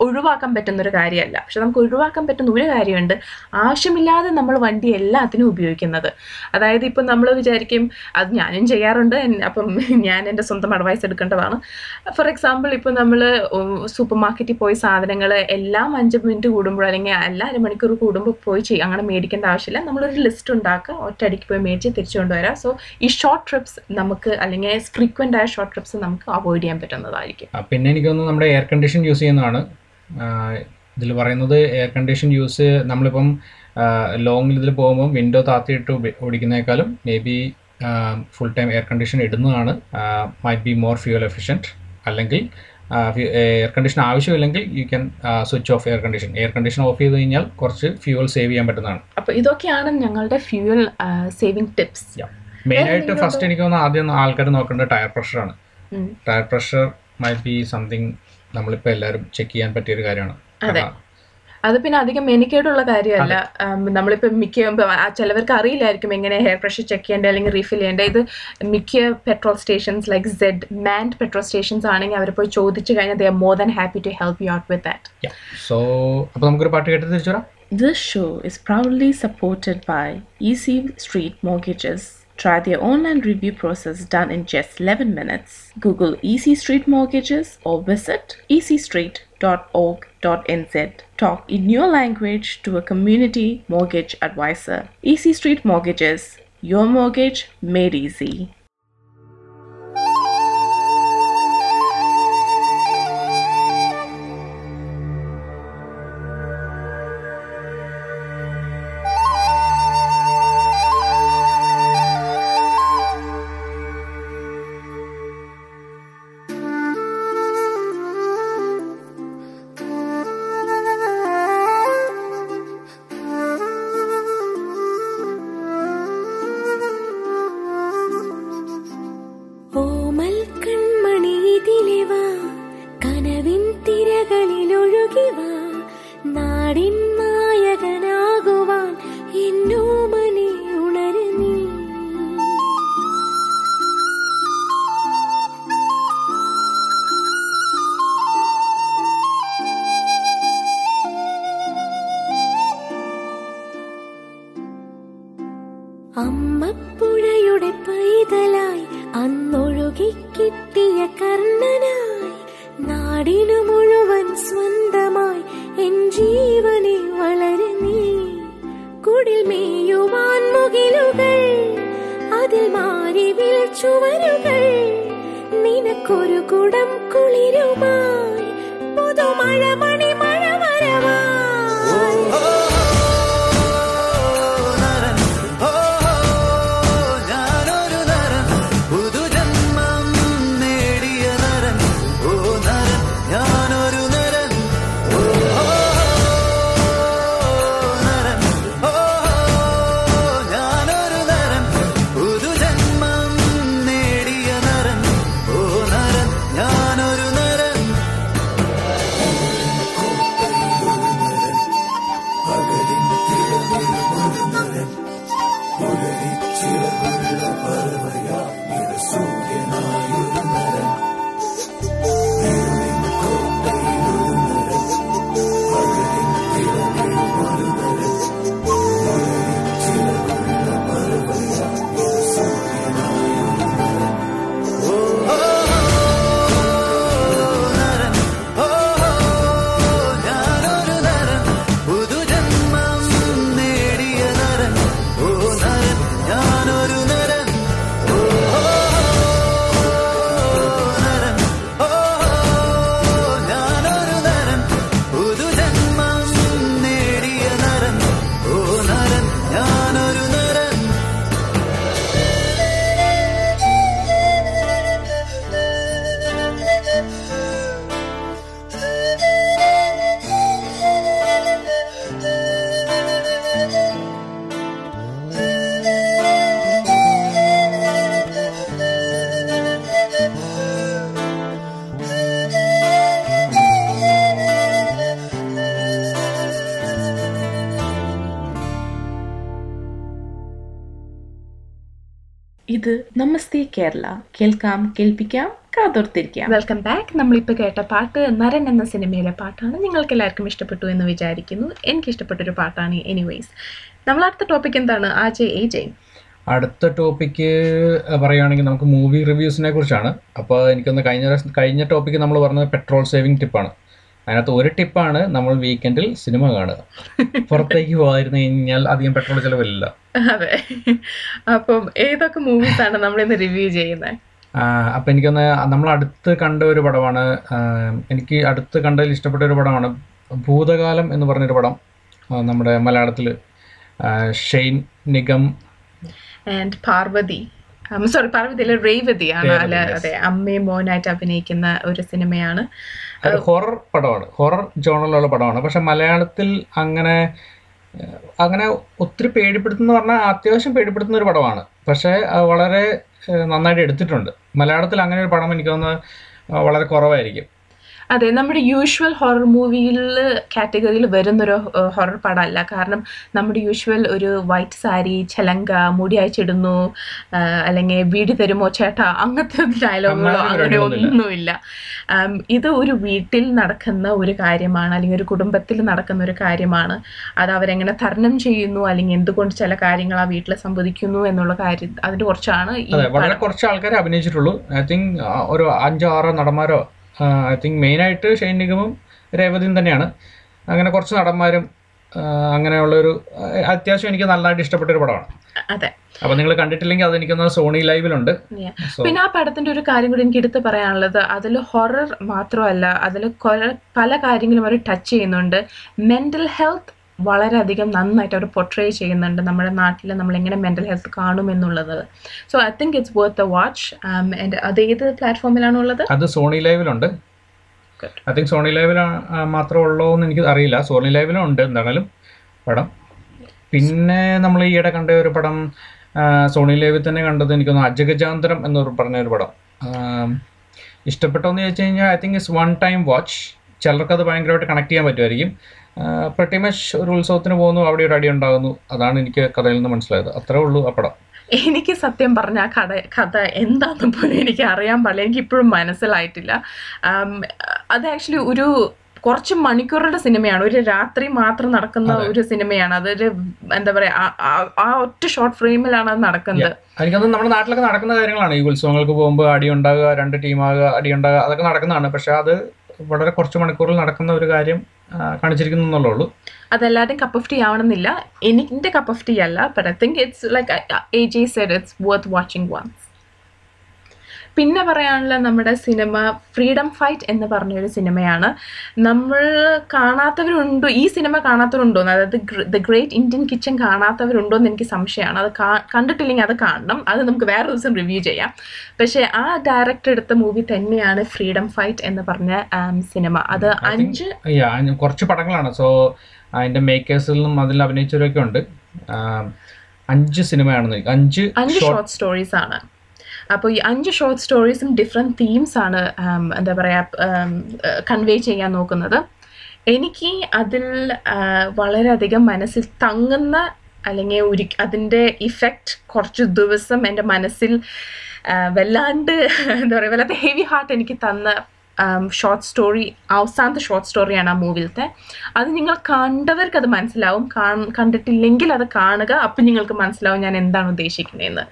ഒഴിവാക്കാൻ പറ്റുന്ന ഒരു കാര്യമല്ല. പക്ഷെ നമുക്ക് ഒഴിവാക്കാൻ പറ്റുന്ന ഒരു കാര്യമുണ്ട്. ആവശ്യമില്ലാതെ നമ്മൾ വണ്ടി എല്ലാത്തിനും ഉപയോഗിക്കുന്നത്. അതായത് ഇപ്പം നമ്മൾ വിചാരിക്കും അത് ഞാനും ചെയ്യാറുണ്ട്. അപ്പം ഞാൻ എന്റെ സ്വന്തം അഡ്വൈസ് എടുക്കേണ്ടതാണ്. ഫോർ എക്സാമ്പിൾ ഇപ്പം നമ്മൾ സൂപ്പർ മാർക്കറ്റിൽ പോയി സാധനങ്ങൾ എല്ലാം അഞ്ച് മിനിറ്റ് കൂടുമ്പോൾ അല്ലെങ്കിൽ എല്ലാ അരമണിക്കൂർ കൂടുമ്പോൾ പോയി ചെയ്യും അങ്ങനെ മേടിക്കേണ്ട ആവശ്യമില്ല. നമ്മളൊരു ലിസ്റ്റ് ഉണ്ടാക്കുക. ഒറ്റയടിക്ക് പോയി മേടിച്ച് തിരിച്ചു കൊണ്ടുവരാം. സോ ഈ ഷോർട്ട് ട്രിപ്സ് നമുക്ക് അല്ലെങ്കിൽ ഫ്രീക്വന്റ് ആയ ഷോർട്ട് ട്രിപ്സ് നമുക്ക് അവോയ്ഡ് ചെയ്യാൻ പറ്റുന്നതായിരിക്കും. പിന്നെ എനിക്ക് തോന്നുന്നു നമ്മുടെ എയർ കണ്ടീഷൻ യൂസ് ചെയ്യുന്നതാണ്. ഇതിൽ പറയുന്നത് എയർ കണ്ടീഷൻ യൂസ് നമ്മളിപ്പം ലോങ്ങിൽ ഇതിൽ പോകുമ്പം വിൻഡോ താത്തിയിട്ട് ഓടിക്കുന്നേക്കാളും may be full time air condition ഇടുന്നതാണ്. Might be more fuel efficient അല്ലെങ്കിൽ air condition ആവശ്യമില്ലെങ്കിൽ you can switch off air condition air condition off ചെയ്ത് കഴിഞ്ഞാൽ കുറച്ച് ഫ്യൂവൽ സേവ് ചെയ്യാൻ പറ്റുന്നതാണ്. അപ്പോൾ ഇതൊക്കെയാണ് ഞങ്ങളുടെ ഫ്യൂവൽ സേവിങ് ടിപ്സ് മെയിനായിട്ട് ആയിട്ട് ഫസ്റ്റ് എനിക്ക് തോന്നുന്നു ആദ്യം ആൾക്കാർ നോക്കേണ്ടത് tyre പ്രഷറാണ് tyre pressure might be something നമ്മളിപ്പോൾ എല്ലാവരും ചെക്ക് ചെയ്യാൻ പറ്റിയ ഒരു കാര്യമാണ്. അതെ. അത് പിന്നെ അധികം മെനിക്കേടുള്ള കാര്യമല്ല. നമ്മളിപ്പോൾ മിക്ക ആ ചിലവർക്ക് അറിയില്ലായിരിക്കും എങ്ങനെ ഹെയർ പ്രഷർ ചെക്ക് ചെയ്യേണ്ടത് അല്ലെങ്കിൽ റീഫിൽ ചെയ്യേണ്ടത് ഇത് മിക്ക പെട്രോൾ സ്റ്റേഷൻസ് ലൈക്ക് സെഡ് മാൻഡ് പെട്രോൾ സ്റ്റേഷൻസ് ആണെങ്കിൽ അവർ പോയി ചോദിച്ചു കഴിഞ്ഞാൽ they are more than happy to help you out with that so അപ്പോൾ നമുക്കൊരു പാട്ട് കേട്ട് തിരിച്ചു വരാം. This show is proudly supported by Easy Street Mortgages. Try their online review process done in just 11 minutes. Google Easy Street Mortgages or visit easystreet.org.nz. Talk in your language to a community mortgage advisor. Easy Street Mortgages, your mortgage made easy. Kerala. കേൾക്കാം കേൾപ്പിക്കാം കാതോർത്തിരിക്കാം. വെൽക്കം ബാക്ക് നമ്മളിപ്പോൾ കേട്ട പാട്ട് നരൻ എന്ന സിനിമയിലെ പാട്ടാണ്. നിങ്ങൾക്ക് എല്ലാവർക്കും ഇഷ്ടപ്പെട്ടു എന്ന് വിചാരിക്കുന്നു. എനിക്ക് ഇഷ്ടപ്പെട്ടൊരു പാട്ടാണ് എനിവേയ്സ് നമ്മൾ അടുത്ത ടോപ്പിക് എന്താണ്? ആ ജെ എ ജെ അടുത്ത ടോപ്പിക്ക് പറയുകയാണെങ്കിൽ നമുക്ക് മൂവി റിവ്യൂസിനെ കുറിച്ചാണ്. അപ്പോൾ എനിക്കൊന്ന് കഴിഞ്ഞ പ്രാവശ്യം- കഴിഞ്ഞ ടോപ്പിക്ക് നമ്മൾ പറഞ്ഞത് പെട്രോൾ സേവിങ് ടിപ്പാണ് അതിനകത്ത് ഒരു ടിപ്പാണ് നമ്മൾ വീക്കെൻഡിൽ സിനിമ കാണുക. പുറത്തേക്ക് പോകാതിരുന്നു കഴിഞ്ഞാൽ അധികം പെട്രോൾ ചിലവില്ല. അതെ. അപ്പം ഏതൊക്കെ മൂവീസ് ആണ് നമ്മൾ ഇന്ന് റിവ്യൂ ചെയ്യുന്നത് അപ്പം എനിക്കൊന്ന് നമ്മൾ അടുത്ത് കണ്ട ഒരു പടമാണ് എനിക്ക് അടുത്ത് കണ്ടതിൽ ഇഷ്ടപ്പെട്ട ഒരു പടമാണ് ഭൂതകാലം എന്ന് പറഞ്ഞൊരു പടം നമ്മുടെ മലയാളത്തിൽ ഷെയ്ൻ നിഗം. ആൻഡ് പാർവതി. സോറി പാർവതി അല്ല രേവതി ആണ്. അതെ അമ്മയും മോനായിട്ട് അഭിനയിക്കുന്ന ഒരു സിനിമയാണ്. ഹൊറർ പടമാണ് ഹൊറർ ജോണറിലുള്ള പടമാണ്. പക്ഷെ മലയാളത്തിൽ അങ്ങനെ അങ്ങനെ ഒത്തിരി പേടിപ്പെടുത്തുന്ന പറഞ്ഞാൽ അത്യാവശ്യം പേടിപ്പെടുത്തുന്ന ഒരു പടമാണ്. പക്ഷേ വളരെ നന്നായിട്ട് എടുത്തിട്ടുണ്ട്. മലയാളത്തിൽ അങ്ങനെ ഒരു പടം എനിക്ക് തോന്നുന്നത് വളരെ കുറവായിരിക്കും. അതെ നമ്മുടെ യൂഷ്വൽ ഹൊറർ മൂവിയിൽ കാറ്റഗറിയിൽ വരുന്നൊരു ഹൊറർ പടമല്ല. കാരണം നമ്മുടെ യൂഷ്വൽ ഒരു വൈറ്റ് സാരി ചലങ്ക മുടി അയച്ചിടുന്നു അല്ലെങ്കിൽ വീട് തരുമോ ചേട്ടാ അങ്ങനത്തെ ഡയലോഗുകളോ അങ്ങനെ ഒന്നുമില്ല. ഇത് ഒരു വീട്ടിൽ നടക്കുന്ന ഒരു കാര്യമാണ് അല്ലെങ്കിൽ ഒരു കുടുംബത്തിൽ നടക്കുന്ന ഒരു കാര്യമാണ്. അത് അവരെങ്ങനെ തരണം ചെയ്യുന്നു അല്ലെങ്കിൽ എന്തുകൊണ്ട് ചില കാര്യങ്ങൾ ആ വീട്ടിൽ സംഭവിക്കുന്നു എന്നുള്ള കാര്യം അതിന്റെ കുറച്ചാണ് ഈ വളരെ കുറച്ച് ആൾക്കാരെ അഭിനയിച്ചിട്ടുള്ളൂ. ഐ തിങ്ക് ഒരു അഞ്ചോ ആറോ നടന്മാരോ ഐ തിങ്ക് മെയിനായിട്ട് ഷെയ്ൻ നിഗമും രേവതിയും തന്നെയാണ്. അങ്ങനെ കുറച്ച് നടന്മാരും അങ്ങനെയുള്ളൊരു അത്യാവശ്യം എനിക്ക് നന്നായിട്ട് ഇഷ്ടപ്പെട്ട ഒരു പടമാണ്. അതെ. അപ്പൊ നിങ്ങൾ കണ്ടിട്ടില്ലെങ്കിൽ അത് എനിക്കൊന്ന് സോണി ലൈവിലുണ്ട്. പിന്നെ ആ പടത്തിന്റെ ഒരു കാര്യം കൂടി എനിക്ക് എടുത്ത് പറയാനുള്ളത്. അതിൽ ഹൊറർ മാത്രമല്ല അതിൽ പല കാര്യങ്ങളും അവർ ടച്ച് ചെയ്യുന്നുണ്ട്. മെന്റൽ ഹെൽത്ത് വളരെയധികം നന്നായിട്ട് അവർ പൊട്രേ ചെയ്യുന്നുണ്ട്. നമ്മുടെ നാട്ടിൽ നമ്മൾ എങ്ങനെ മെന്റൽ ഹെൽത്ത് കാണും എന്നുള്ളത്. So I think it's worth a watch and അത് ഏത് പ്ലാറ്റ്ഫോമിലാണ് ഉള്ളത് അത് സോണി ലൈവിലുണ്ട് ഐ തിങ്ക് സോണി ലൈവിൽ മാത്രമേ ഉള്ളൂ എന്ന് എനിക്ക് അറിയില്ല. സോണി ലൈവിലും ഉണ്ട് എന്തായാലും പടം. പിന്നെ നമ്മൾ ഈയിടെ കണ്ട ഒരു പടം സോണി ലൈവിൽ തന്നെ കണ്ടത് എനിക്കൊന്ന് അജഗജാന്തരം എന്ന് പറഞ്ഞ ഒരു പടം. ഇഷ്ടപ്പെട്ടോ ഇഷ്ടപ്പെട്ടോന്ന് ചോദിച്ചു കഴിഞ്ഞാൽ I think it's one time watch ചിലർക്ക് അത് ഭയങ്കരമായിട്ട് കണക്ട് ചെയ്യാൻ പറ്റുമായിരിക്കും. പ്രട്ടിമഷ് ഒരു ഉത്സവത്തിന് പോകുന്നു അവിടെ ഒരു അടി ഉണ്ടാകുന്നു. അതാണ് എനിക്ക് കഥയിൽ നിന്ന് മനസ്സിലായത്. അത്രേ ഉള്ളൂ ആ പടം. എനിക്ക് സത്യം പറഞ്ഞ ആ കഥ കഥ എന്താണെന്ന് പോലും എനിക്ക് അറിയാൻ പാടില്ല. എനിക്ക് ഇപ്പോഴും മനസ്സിലായിട്ടില്ല. അത് ആക്ച്വലി ഒരു കുറച്ച് മണിക്കൂറുടെ സിനിമയാണ്. ഒരു രാത്രി മാത്രം നടക്കുന്ന ഒരു സിനിമയാണ്. അതൊരു എന്താ പറയാ ആ ഒറ്റ ഷോർട്ട് ഫ്രെയിമിലാണ് അത് നടക്കുന്നത്. എനിക്കത് നമ്മുടെ നാട്ടിലൊക്കെ നടക്കുന്ന കാര്യങ്ങളാണ്. ഈ ഉത്സവങ്ങൾക്ക് പോകുമ്പോൾ അടി ഉണ്ടാകുക രണ്ട് ടീമാകുക അടി ഉണ്ടാകുക അതൊക്കെ നടക്കുന്നതാണ്. പക്ഷെ അത് വളരെ കുറച്ച് മണിക്കൂറിൽ നടക്കുന്ന ഒരു കാര്യം കാണിച്ചിരിക്കുന്നു എന്നുള്ളൂ ഉള്ളൂ അതെല്ലാവരും കപ്പ് ഓഫ് ടീ ആവണമെന്നില്ല. എനിക്ക് കപ്പ് ഓഫ് ടീ അല്ല but I think it's like watching once പിന്നെ പറയാനുള്ള നമ്മുടെ സിനിമ ഫ്രീഡം ഫൈറ്റ് എന്ന് പറഞ്ഞൊരു സിനിമയാണ്. നമ്മൾ കാണാത്തവരുണ്ടോ? ഈ സിനിമ കാണാത്തവരുണ്ടോ? എന്ന് അതായത് ദ ഗ്രേറ്റ് ഇന്ത്യൻ കിച്ചൺ കാണാത്തവരുണ്ടോ എന്ന് എനിക്ക് സംശയമാണ്. അത് കണ്ടിട്ടില്ലെങ്കിൽ അത് കാണണം. അത് നമുക്ക് വേറെ ദിവസം റിവ്യൂ ചെയ്യാം. പക്ഷേ ആ ഡയറക്ടർ എടുത്ത മൂവി തന്നെയാണ് ഫ്രീഡം ഫൈറ്റ് എന്ന് പറഞ്ഞ സിനിമ. അത് അഞ്ച് കുറച്ച് പടങ്ങളാണ്. സോ അതിന്റെ മേക്കേഴ്സിൽ നിന്നും അതിൽ അഭിനയിച്ചവരൊക്കെ ഉണ്ട്. അഞ്ച് സിനിമയാണെന്ന് അഞ്ച് അഞ്ച് ഷോർട്ട് സ്റ്റോറീസ് ആണ്. അപ്പോൾ ഈ അഞ്ച് ഷോർട്ട് സ്റ്റോറീസും ഡിഫറെന്റ് തീംസ് ആണ് എന്താ പറയുക കൺവേ ചെയ്യാൻ നോക്കുന്നത്. എനിക്ക് അതിൽ വളരെയധികം മനസ്സിൽ തങ്ങുന്ന അല്ലെങ്കിൽ ഒരു അതിന്റെ ഇഫക്റ്റ് കുറച്ച് ദിവസം എന്റെ മനസ്സിൽ വല്ലാണ്ട് എന്താ പറയുക വല്ലാത്ത ഹെവി ഹാർട്ട് എനിക്ക് തന്ന ഷോർട്ട് സ്റ്റോറി അവസാനത്തെ ഷോർട്ട് സ്റ്റോറിയാണ് ആ മൂവിലത്തെ അത് നിങ്ങൾ കണ്ടവർക്ക് അത് മനസ്സിലാവും. കണ്ടിട്ടില്ലെങ്കിൽ അത് കാണുക. അപ്പം നിങ്ങൾക്ക് മനസ്സിലാവും ഞാൻ എന്താണ് ഉദ്ദേശിക്കുന്നതെന്ന്.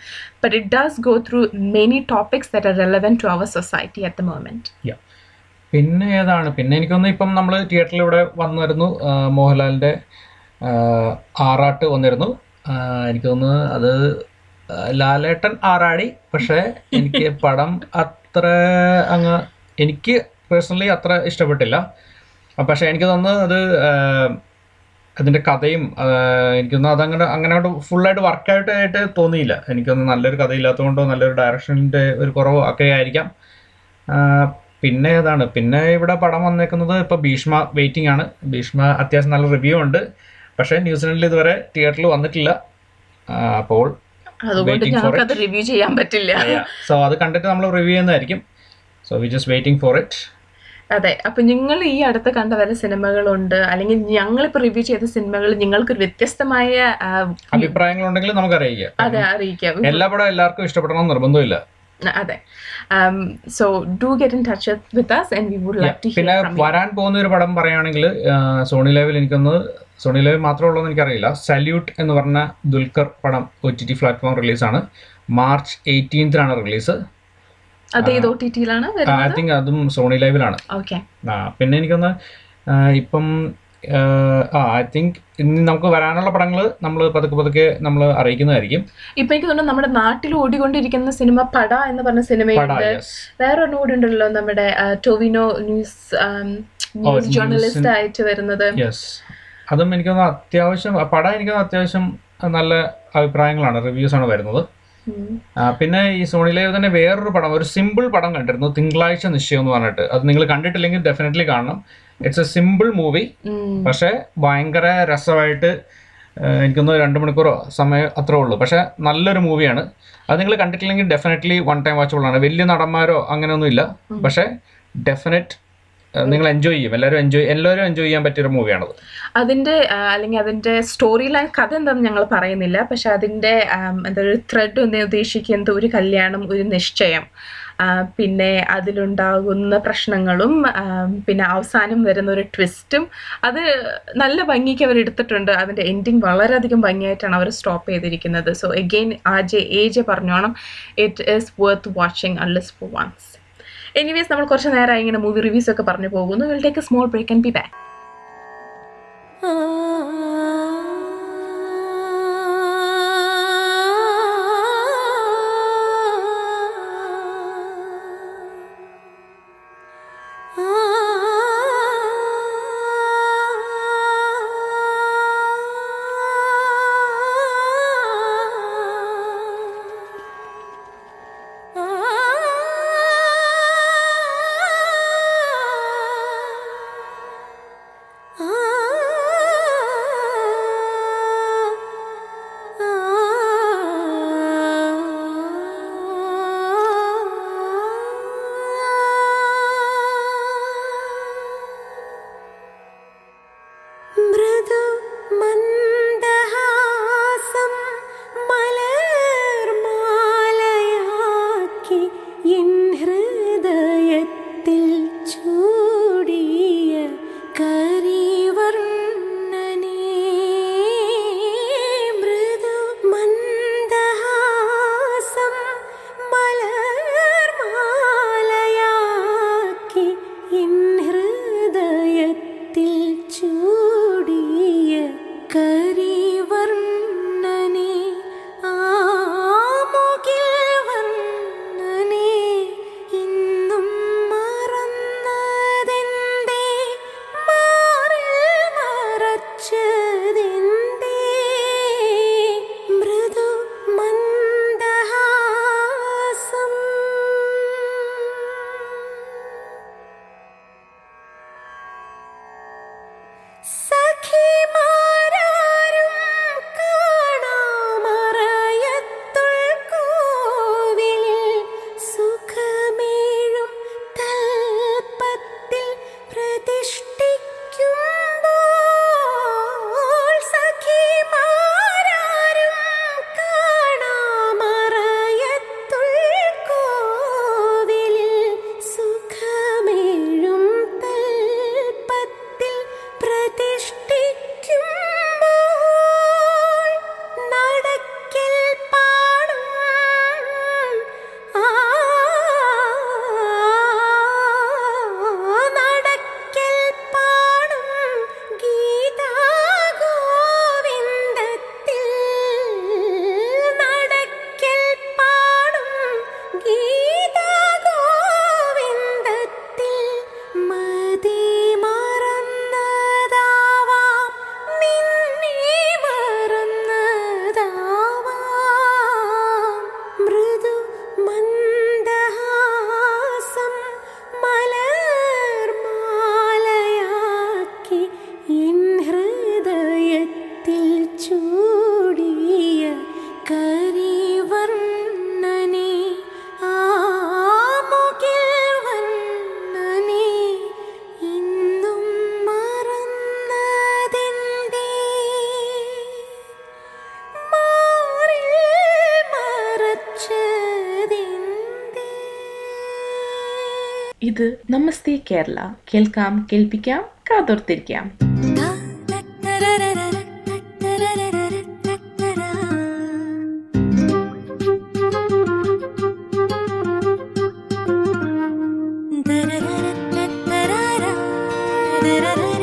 But it does go through many topics that are relevant to our society at the moment പിന്നെ ഏതാണ്? പിന്നെ എനിക്കൊന്ന് ഇപ്പം നമ്മൾ തിയേറ്ററിൽ വന്നിരുന്നു മോഹൻലാലിന്റെ ആറാട്ട് വന്നിരുന്നു. എനിക്കൊന്ന് അത് ലാലേട്ടൻ ആറാടി. പക്ഷേ എനിക്ക് പടം അത്ര അങ്ങ് എനിക്ക് പേഴ്സണലി അത്ര ഇഷ്ടപ്പെട്ടില്ല. പക്ഷേ എനിക്ക് തോന്നുന്നത് അത് അതിന്റെ കഥയും എനിക്ക് തോന്നുന്നു അതങ്ങനെ അങ്ങനെ ഫുള്ളായിട്ട് വർക്കായിട്ടായിട്ട് തോന്നിയില്ല. എനിക്കൊന്ന് നല്ലൊരു കഥയില്ലാത്തതുകൊണ്ടോ നല്ലൊരു ഡയറക്ഷന്റെ ഒരു കുറവോ ഒക്കെ ആയിരിക്കാം. പിന്നെ ഇതാണ് പിന്നെ ഇവിടെ പടം വന്നേക്കുന്നത് ഇപ്പോൾ ഭീഷ്മ വെയിറ്റിംഗ് ആണ്. ഭീഷ്മ അത്യാവശ്യം നല്ല റിവ്യൂ ഉണ്ട്. പക്ഷേ ന്യൂസിലൻഡിൽ ഇതുവരെ തിയേറ്ററിൽ വന്നിട്ടില്ല. അപ്പോൾ അതുകൊണ്ട് റിവ്യൂ ചെയ്യാൻ പറ്റില്ല. സോ അത് കണ്ടിട്ട് നമ്മൾ റിവ്യൂ ചെയ്യുന്നതായിരിക്കും. So we just waiting for it അതെ അപ്പൊ നിങ്ങൾ ഈ അടുത്ത് കണ്ട വല്ല സിനിമകളുണ്ട് അല്ലെങ്കിൽ ഞങ്ങൾ ഇപ്പൊ റിവ്യൂ ചെയ്ത സിനിമകൾ നിങ്ങൾക്ക് വ്യത്യസ്തമായ അഭിപ്രായങ്ങൾ ഉണ്ടെങ്കിൽ നമുക്ക് അറിയിക്കാം അതെ അറിയിക്കാം. എല്ലാ പടം എല്ലാവർക്കും ഇഷ്ടപ്പെടണം നിർബന്ധമില്ല. അതെ. So do get in touch with us and we would like to പിന്നെ വരാൻ പോകുന്ന ഒരു പടം പറയുകയാണെങ്കിൽ സോണി ലൈവിൽ എനിക്കൊന്ന് സോണി ലെവൽ മാത്രമേ ഉള്ളൂ എന്ന് എനിക്കറിയില്ല. സല്യൂട്ട് എന്ന് പറഞ്ഞ ദുൽഖർ പടം ഒ ടി ടി പ്ലാറ്റ്ഫോം റിലീസാണ് മാർച്ച് എയ്റ്റീൻത്തിനാണ് റിലീസ് ഐ തിങ്ക് അതും സോണി ലൈവിലാണ് പിന്നെ എനിക്കൊന്ന് ഇപ്പം ആ ഐ തിങ്ക് ഇനി നമുക്ക് വരാനുള്ള പടങ്ങൾ നമ്മൾ പതുക്കെ പതുക്കെ നമ്മൾ അറിയിക്കുന്നതായിരിക്കും. ഇപ്പൊ എനിക്ക് തോന്നുന്നു നമ്മുടെ നാട്ടിൽ ഓടിക്കൊണ്ടിരിക്കുന്ന സിനിമ പട എന്ന് പറഞ്ഞ സിനിമ സിനിമയുണ്ട് വേറെ കൂടി ഉണ്ടല്ലോ നമ്മുടെ ടോവിനോ ന്യൂസ് ന്യൂസ് ജേർണലിസ്റ്റ് ആയിട്ട് വരുന്നത്. അതും എനിക്കൊന്ന് അത്യാവശ്യം പട എനിക്കൊന്ന് അത്യാവശ്യം നല്ല അഭിപ്രായങ്ങളാണ്. റിവ്യൂസ് ആണ് വരുന്നത്. പിന്നെ ഈ സോണിയിലെ തന്നെ വേറൊരു പടം ഒരു സിമ്പിൾ പടം കണ്ടിരുന്നു തിങ്കളാഴ്ച നിശ്ചയം എന്ന് പറഞ്ഞിട്ട്. അത് നിങ്ങൾ കണ്ടിട്ടില്ലെങ്കിൽ ഡെഫിനറ്റ്ലി കാണണം. ഇറ്റ്സ് എ സിമ്പിൾ മൂവി പക്ഷെ ഭയങ്കര രസമായിട്ട് എനിക്കൊന്ന് രണ്ട് മണിക്കൂറോ സമയം അത്രേ ഉള്ളൂ. പക്ഷെ നല്ലൊരു മൂവിയാണ് അത് നിങ്ങൾ കണ്ടിട്ടില്ലെങ്കിൽ ഡെഫിനറ്റ്ലി വൺ ടൈം വാച്ചബിൾ ആണ്. വലിയ നടന്മാരോ അങ്ങനെയൊന്നും ഇല്ല പക്ഷേ ഡെഫിനറ്റ് നിങ്ങൾ എൻജോയ് ചെയ്യും. എല്ലാവരും എൻജോയ് എല്ലാവരും എൻജോയ് ചെയ്യാൻ പറ്റിയ ഒരു മൂവിയാണത് അതിന്റെ അല്ലെങ്കിൽ അതിന്റെ സ്റ്റോറി ലൈൻ കഥ എന്താണെന്ന് ഞങ്ങൾ പറയുന്നില്ല. പക്ഷെ അതിന്റെ എന്താ ഒരു ത്രെഡ് എന്ന് ഉദ്ദേശിക്കുന്നത് ഒരു കല്യാണം ഒരു നിശ്ചയം. പിന്നെ അതിലുണ്ടാകുന്ന പ്രശ്നങ്ങളും പിന്നെ അവസാനം വരുന്ന ഒരു ട്വിസ്റ്റും അത് നല്ല ഭംഗിക്ക് അവർ എടുത്തിട്ടുണ്ട്. അതിന്റെ എൻഡിങ് വളരെയധികം ഭംഗിയായിട്ടാണ് അവർ സ്റ്റോപ്പ് ചെയ്തിരിക്കുന്നത്. So again A J A J പറഞ്ഞോണം. It is worth watching unless for once anyways നമ്മൾ കുറച്ച് നേരമായി ഇങ്ങനെ മൂവി റിവ്യൂസ് ഒക്കെ പറഞ്ഞു പോകുന്നു. Will take a small break and be back Namaste Kerala. കേൾക്കാം കേൾപ്പിക്കാം കാതോർത്തിരിക്കാം. da da da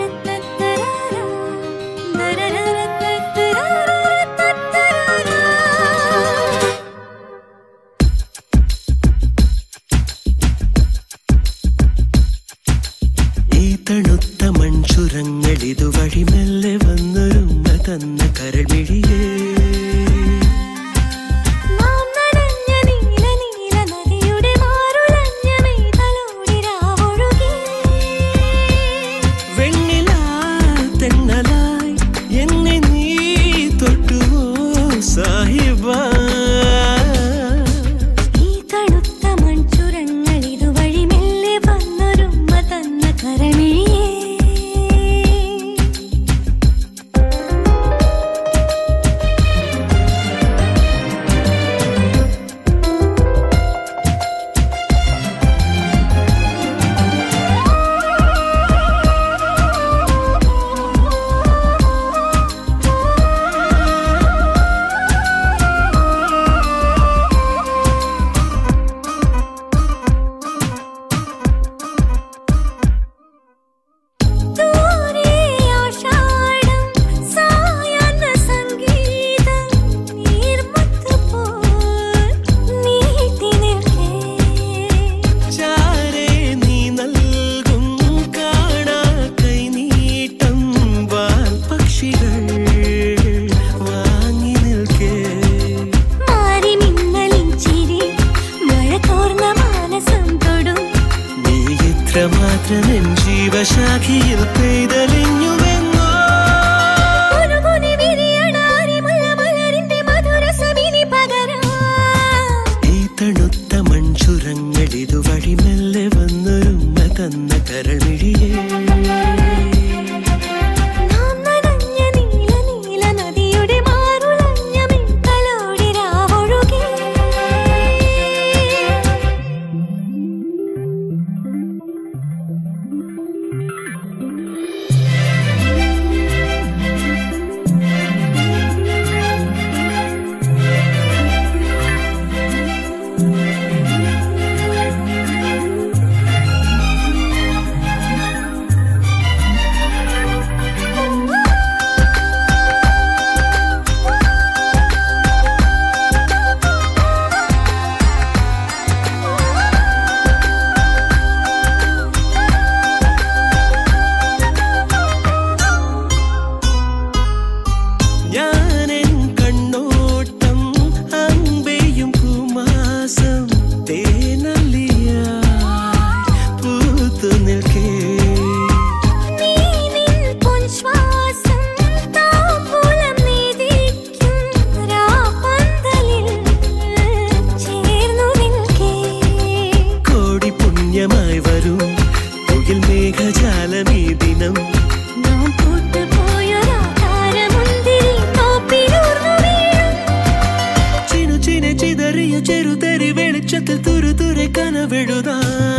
പ്രമാത്രമെൻ ജീവശാഖിയിൽ പെയ്തലിൻ கனவெழுதான்.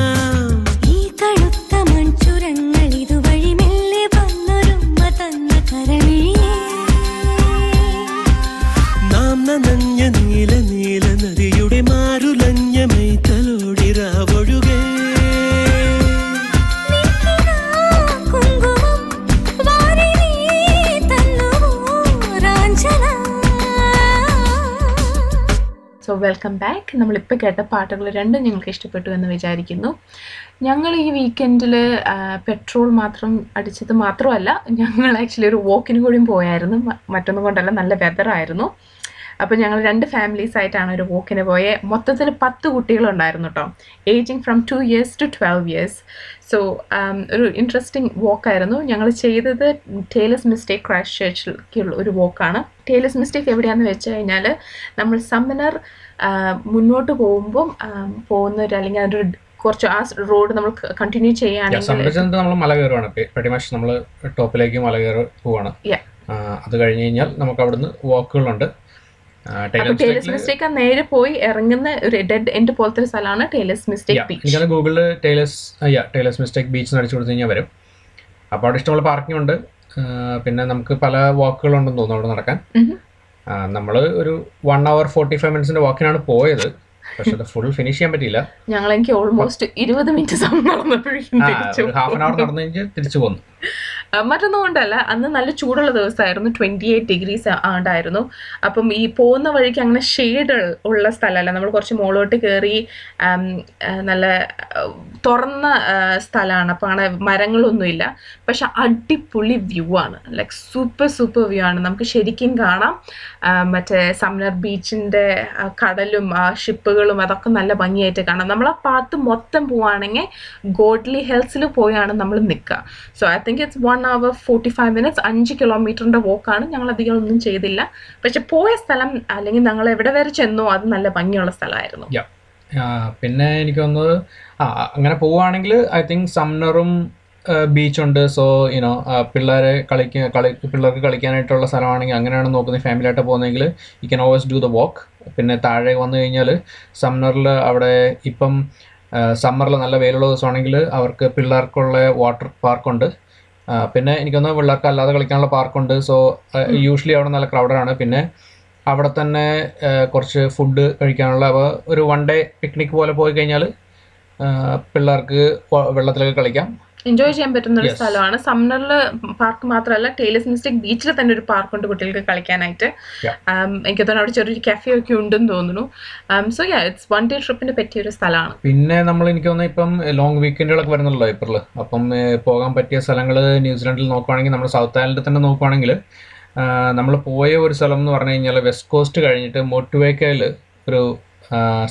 വെൽക്കം ബാക്ക് നമ്മളിപ്പോൾ കേട്ട പാട്ടുകൾ രണ്ടും ഞങ്ങൾക്ക് ഇഷ്ടപ്പെട്ടു എന്ന് വിചാരിക്കുന്നു. ഞങ്ങൾ ഈ വീക്കെൻഡിൽ പെട്രോൾ മാത്രം അടിച്ചത് മാത്രമല്ല ഞങ്ങൾ ആക്ച്വലി ഒരു വോക്കിന് കൂടിയും പോയായിരുന്നു. മറ്റൊന്നും കൊണ്ടല്ല നല്ല വെതറായിരുന്നു അപ്പോൾ ഞങ്ങൾ രണ്ട് ഫാമിലീസ് ആയിട്ടാണ് ഒരു വോക്കിന് പോയത് മൊത്തത്തിൽ പത്ത് കുട്ടികളുണ്ടായിരുന്നു കേട്ടോ aging from two years to twelve years so ഒരു ഇൻട്രസ്റ്റിംഗ് വോക്കായിരുന്നു ഞങ്ങൾ ചെയ്തത് ടേലസ് മിസ്റ്റേക്ക് ക്രാഷ് ചേർച്ചിലേക്കുള്ള ഒരു വോക്കാണ് ടേലസ് മിസ്റ്റേക്ക് എവിടെയാണെന്ന് വെച്ച് കഴിഞ്ഞാൽ നമ്മൾ സമ്മനർ മുന്നോട്ട് പോകുമ്പോൾ പോകുന്ന ഒരു അല്ലെങ്കിൽ അതൊരു കുറച്ച് ആ റോഡ് നമ്മൾ കണ്ടിന്യൂ ചെയ്യാനാണ് നമ്മൾ മല കയറുവാണ്. നമ്മൾ ടോപ്പിലേക്ക് മല കയറി പോവാണ്. അത് കഴിഞ്ഞ് കഴിഞ്ഞാൽ നമുക്ക് അവിടുന്ന് വാക്കുകളുണ്ട്. മിസ്റ്റേക്ക് നേരെ പോയി ഇറങ്ങുന്ന ഒരു ഡെഡ് എൻഡ് പോലത്തെ സ്ഥലമാണ് ടേലേഴ്സ് മിസ്റ്റേക്ക് ബീച്ച് ഗൂഗിളിൽ ടേലേഴ്സ് അയ്യാ ടേലേഴ്സ് മിസ്റ്റേക്ക് ബീച്ച് അടിച്ചു കൊടുത്തു കഴിഞ്ഞാൽ വരും. അപ്പോൾ അവിടെ ഇഷ്ടമുള്ള പാർക്കിംഗ് ഉണ്ട്. പിന്നെ നമുക്ക് പല വാക്കുകളുണ്ടെന്ന് തോന്നുന്നു അവിടെ നടക്കാൻ. നമ്മൾ ഒരു വൺ അവർ ഫോർട്ടി ഫൈവ് മിനിറ്റ്സിന്റെ വാക്കിനാണ് പോയത്. പക്ഷെ അത് ഫുൾ ഫിനിഷ് ചെയ്യാൻ പറ്റിയില്ല. ഞങ്ങൾ എനിക്ക് ഓൾമോസ്റ്റ് ഇരുപത് മിനിറ്റ് സമയം ഹാഫ് ആൻ അവർ നടന്നു കഴിഞ്ഞ് തിരിച്ചു പോന്നു. മറ്റൊന്നും കൊണ്ടല്ല. അന്ന് നല്ല ചൂടുള്ള ദിവസമായിരുന്നു. ട്വന്റി എയ്റ്റ് ഡിഗ്രീസ് ഉണ്ടായിരുന്നു അപ്പം ഈ പോകുന്ന വഴിക്ക് അങ്ങനെ ഷെയ്ഡ് ഉള്ള സ്ഥലമല്ല. നമ്മൾ കുറച്ച് മുകളോട്ട് കയറി നല്ല തുറന്ന സ്ഥലമാണ്. അപ്പം അങ്ങനെ മരങ്ങളൊന്നുമില്ല. പക്ഷെ അടിപൊളി വ്യൂ ആണ്. ലൈക്ക് സൂപ്പർ സൂപ്പർ വ്യൂ ആണ്. നമുക്ക് ശരിക്കും കാണാം. മറ്റേ സമ്മർ ബീച്ചിന്റെ കടലും ഷിപ്പുകളും അതൊക്കെ നല്ല ഭംഗിയായിട്ട് കാണാം. നമ്മൾ ആ പാത്ത് മൊത്തം പോവുകയാണെങ്കിൽ ഗോഡ്ലി ഹിൽസിൽ പോയാണ് നമ്മൾ നിൽക്കുക. So I think it's one hour forty five minutes അഞ്ച് കിലോമീറ്ററിന്റെ വോക്കാണ് ഞങ്ങൾ അധികം ഒന്നും ചെയ്തില്ല. പക്ഷെ പോയ സ്ഥലം അല്ലെങ്കിൽ ഞങ്ങൾ എവിടെ വരെ ചെന്നോ അത് നല്ല ഭംഗിയുള്ള സ്ഥലമായിരുന്നു. പിന്നെ എനിക്ക് തോന്നുന്നത് അങ്ങനെ പോവുകയാണെങ്കിൽ ഐ തിങ്ക് സംനറും ബീച്ചുണ്ട് സോ യുനോ പിള്ളേരെ കളിക്ക കളി പിള്ളേർക്ക് കളിക്കാനായിട്ടുള്ള സ്ഥലമാണെങ്കിൽ അങ്ങനെയാണ് നോക്കുന്നത്. ഫാമിലിയായിട്ട് പോകുന്നതെങ്കിൽ you can always do the walk പിന്നെ താഴെ വന്നു കഴിഞ്ഞാൽ സമ്മറിൽ അവിടെ ഇപ്പം സമ്മറിൽ നല്ല വെയിലുള്ള ദിവസമാണെങ്കിൽ അവർക്ക് പിള്ളേർക്കുള്ള വാട്ടർ പാർക്കുണ്ട് പിന്നെ എനിക്കൊന്ന് പിള്ളേർക്ക് അല്ലാതെ കളിക്കാനുള്ള പാർക്കുണ്ട്. സോ യൂഷ്വലി അവിടെ നല്ല ക്രൗഡാണ് പിന്നെ അവിടെ തന്നെ കുറച്ച് ഫുഡ് കഴിക്കാനുള്ള അപ്പോൾ ഒരു വൺ ഡേ പിക്നിക് പോലെ പോയി കഴിഞ്ഞാൽ പിള്ളേർക്ക് വെള്ളത്തിലൊക്കെ കളിക്കാം. എൻജോയ് ചെയ്യാൻ പറ്റുന്ന ഒരു സ്ഥലമാണ്. സമ്മറിൽ പാർക്ക് മാത്രമല്ല ടേലേഴ്സ് മിസ്റ്റേക്ക് ബീച്ചിൽ തന്നെ ഒരു പാർക്കുണ്ട് കുട്ടികൾക്ക് കളിക്കാനായിട്ട്. Um, എനിക്ക് തോന്നുന്നു അവിടെ ചെറിയൊരു കഫേ ഒക്കെ ഉണ്ടെന്ന് തോന്നുന്നു. So yeah it's one day ട്രിപ്പിന്റെ പറ്റിയ ഒരു സ്ഥലമാണ്. പിന്നെ നമ്മൾ എനിക്ക് തോന്നുന്നു ഇപ്പം ലോങ് വീക്കെൻഡുകളൊക്കെ വരുന്നുള്ളൂ ഏപ്രിൽ അപ്പം പോകാൻ പറ്റിയ സ്ഥലങ്ങൾ ന്യൂസിലാൻഡിൽ നോക്കുവാണെങ്കിൽ നമ്മൾ സൗത്ത് ആയിലൻഡിൽ തന്നെ നോക്കുവാണെങ്കിൽ നമ്മൾ പോയ ഒരു സ്ഥലം എന്ന് പറഞ്ഞു കഴിഞ്ഞാൽ വെസ്റ്റ് കോസ്റ്റ് കഴിഞ്ഞിട്ട് മോട്ടുവേക്കയിൽ ഒരു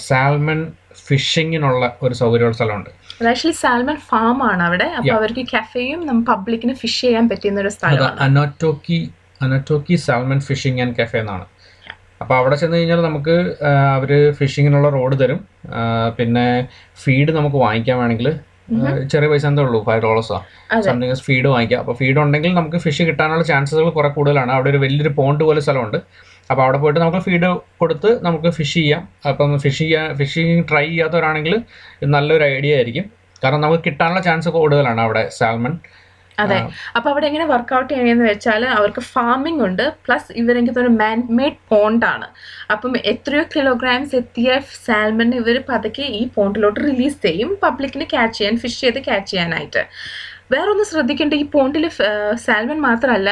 സാൽമൺ ഫിഷിങ്ങിനുള്ള ഒരു സൗകര്യമുള്ള സ്ഥലമുണ്ട്. ആക്ച്വലി സാൽമൺ ഫാം ആണ് അവിടെ. അപ്പൊ അവർക്ക് കഫേയും നമ്മൾ പബ്ലിക്കിന് ഫിഷ് ചെയ്യാൻ പറ്റുന്ന ഒരു സ്ഥലമാണ്. Anatoki Anatoki salmon fishing and cafe എന്നാണ്. അപ്പോൾ അവിടെ ചെന്ന് കഴിഞ്ഞാൽ നമുക്ക് അവർ ഫിഷിങ്ങിനുള്ള റോഡ് തരും. പിന്നെ ഫീഡ് നമുക്ക് വാങ്ങിക്കാൻ വേണമെങ്കിൽ ചെറിയ പൈസ എന്തേ ഉള്ളൂ? ഫൈവ് ഡോളേഴ്സോ സംതിങ് ഫീഡ് വാങ്ങിക്കാം. അപ്പോൾ ഫീഡ് ഉണ്ടെങ്കിൽ നമുക്ക് ഫിഷ് കിട്ടാനുള്ള ചാൻസസുകൾ കുറെ കൂടുതലാണ്. അവിടെ ഒരു വലിയൊരു പോണ്ട് പോലെ സ്ഥലമുണ്ട്. അപ്പോൾ അവിടെ പോയിട്ട് നമുക്ക് ഫീഡ് കൊടുത്ത് നമുക്ക് ഫിഷ് ചെയ്യാം. അപ്പം ഫിഷ് ചെയ്യാൻ ഫിഷിങ് ട്രൈ ചെയ്യാത്തവരാണെങ്കിൽ നല്ലൊരു ഐഡിയ ആയിരിക്കും. കാരണം നമുക്ക് കിട്ടാനുള്ള ചാൻസ് കൂടുതലാണ് അവിടെ സാൽമൺ അതെ. അപ്പൊ അവിടെ എങ്ങനെ വർക്ക്ഔട്ട് ചെയ്യണമെന്ന് വെച്ചാൽ അവർക്ക് ഫാമിംഗ് ഉണ്ട്. പ്ലസ് ഇവരെനിക്ക് തോന്നുന്നു മാൻ മെയ്ഡ് പോണ്ടാണ് അപ്പം എത്രയോ കിലോഗ്രാംസ് എത്തിയ സാൽമൺ ഇവർ പതുക്കെ ഈ പോണ്ടിലോട്ട് റിലീസ് ചെയ്യും. പബ്ലിക്കിന് ക്യാച്ച് ചെയ്യാൻ ഫിഷ് ചെയ്ത് ക്യാച്ച് ചെയ്യാനായിട്ട്. വേറൊന്ന് ശ്രദ്ധിക്കേണ്ട ഈ പോണ്ടിൽ സാൽമൺ മാത്രമല്ല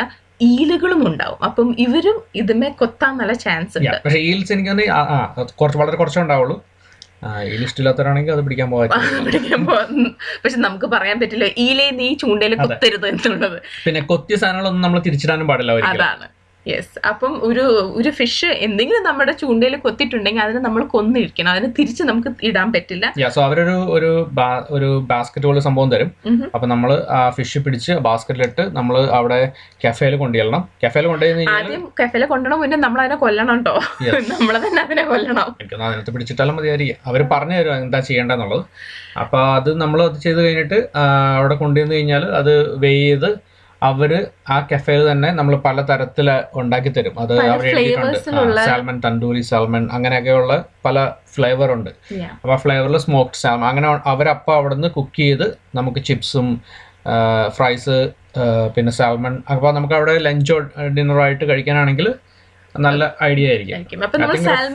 ഈലുകളും ഉണ്ടാവും. അപ്പം ഇവരും ഇതുമേ കൊത്താൻ നല്ല ചാൻസ് ഉണ്ട്. പക്ഷേ ഈൽസ് എനിക്ക് കുറച്ച് വളരെ കുറച്ചേ ഉണ്ടാവുള്ളൂ. ഈൽ ഇഷ്ടമില്ലാത്തവരാണെങ്കിൽ അത് പിടിക്കാൻ പോകാൻ പിടിക്കാൻ പോകും പക്ഷെ നമുക്ക് പറയാൻ പറ്റില്ല ഈലേ നീ ചൂണ്ടയിൽ കൊത്തരുത് എന്നുള്ളത്. പിന്നെ കൊത്തിയ സാധനങ്ങളൊന്നും നമ്മൾ തിരിച്ചിടാനും പാടില്ല അതാണ്. യെസ് അപ്പം ഒരു ഒരു ഫിഷ് എന്തെങ്കിലും നമ്മുടെ ചൂണ്ടയിൽ കൊത്തിയിട്ടുണ്ടെങ്കിൽ അതിനെ നമ്മൾ കൊന്നിരിക്കണം. അതിന് തിരിച്ച് നമുക്ക് ഇടാൻ പറ്റില്ല. സോ അവരൊരു ഒരു ഒരു ബാസ്ക്കറ്റ് പോലെ സംഭവം തരും. അപ്പൊ നമ്മൾ ആ ഫിഷ് പിടിച്ച് ബാസ്ക്കറ്റിലിട്ട് നമ്മൾ അവിടെ കഫേയിൽ കൊണ്ടുചെല്ലണം. കഫേയിൽ കൊണ്ടുപോയി ആദ്യം കഫേയിൽ കൊണ്ടുപോകണം മുന്നേ നമ്മൾ അതിനെ കൊല്ലണം കേട്ടോ. നമ്മൾ തന്നെ അതിനെ കൊല്ലണം. അതിനകത്ത് പിടിച്ചിട്ടാലും മതിയായിരിക്കും. അവർ പറഞ്ഞു തരും എന്താ ചെയ്യേണ്ടതെന്നുള്ളത്. അപ്പൊ അത് നമ്മൾ അത് ചെയ്ത് കഴിഞ്ഞിട്ട് അവിടെ കൊണ്ടുവന്ന് കഴിഞ്ഞാൽ അത് വേ ചെയ്ത് അവർ ആ കഫേയിൽ തന്നെ നമ്മൾ പല തരത്തിൽ ഉണ്ടാക്കി തരും. അത് അവർ എഴുതിയിട്ടുണ്ട്. സാൽമൺ തണ്ടൂരി സാൽമൺ അങ്ങനെയൊക്കെയുള്ള പല ഫ്ലേവർ ഉണ്ട്. അപ്പൊ അപ്പോൾ ആ ഫ്ലേവറിൽ സ്മോക്ഡ് സാൽമൺ അങ്ങനെ അവരപ്പോൾ അവിടെ നിന്ന് കുക്ക് ചെയ്ത് നമുക്ക് ചിപ്സും ഫ്രൈസ് പിന്നെ സാൽമൺ അപ്പോൾ നമുക്ക് അവിടെ ലഞ്ചോ ഡിന്നറോ ആയിട്ട് കഴിക്കാനാണെങ്കിൽ നല്ല ഐഡിയ ആയിരിക്കും.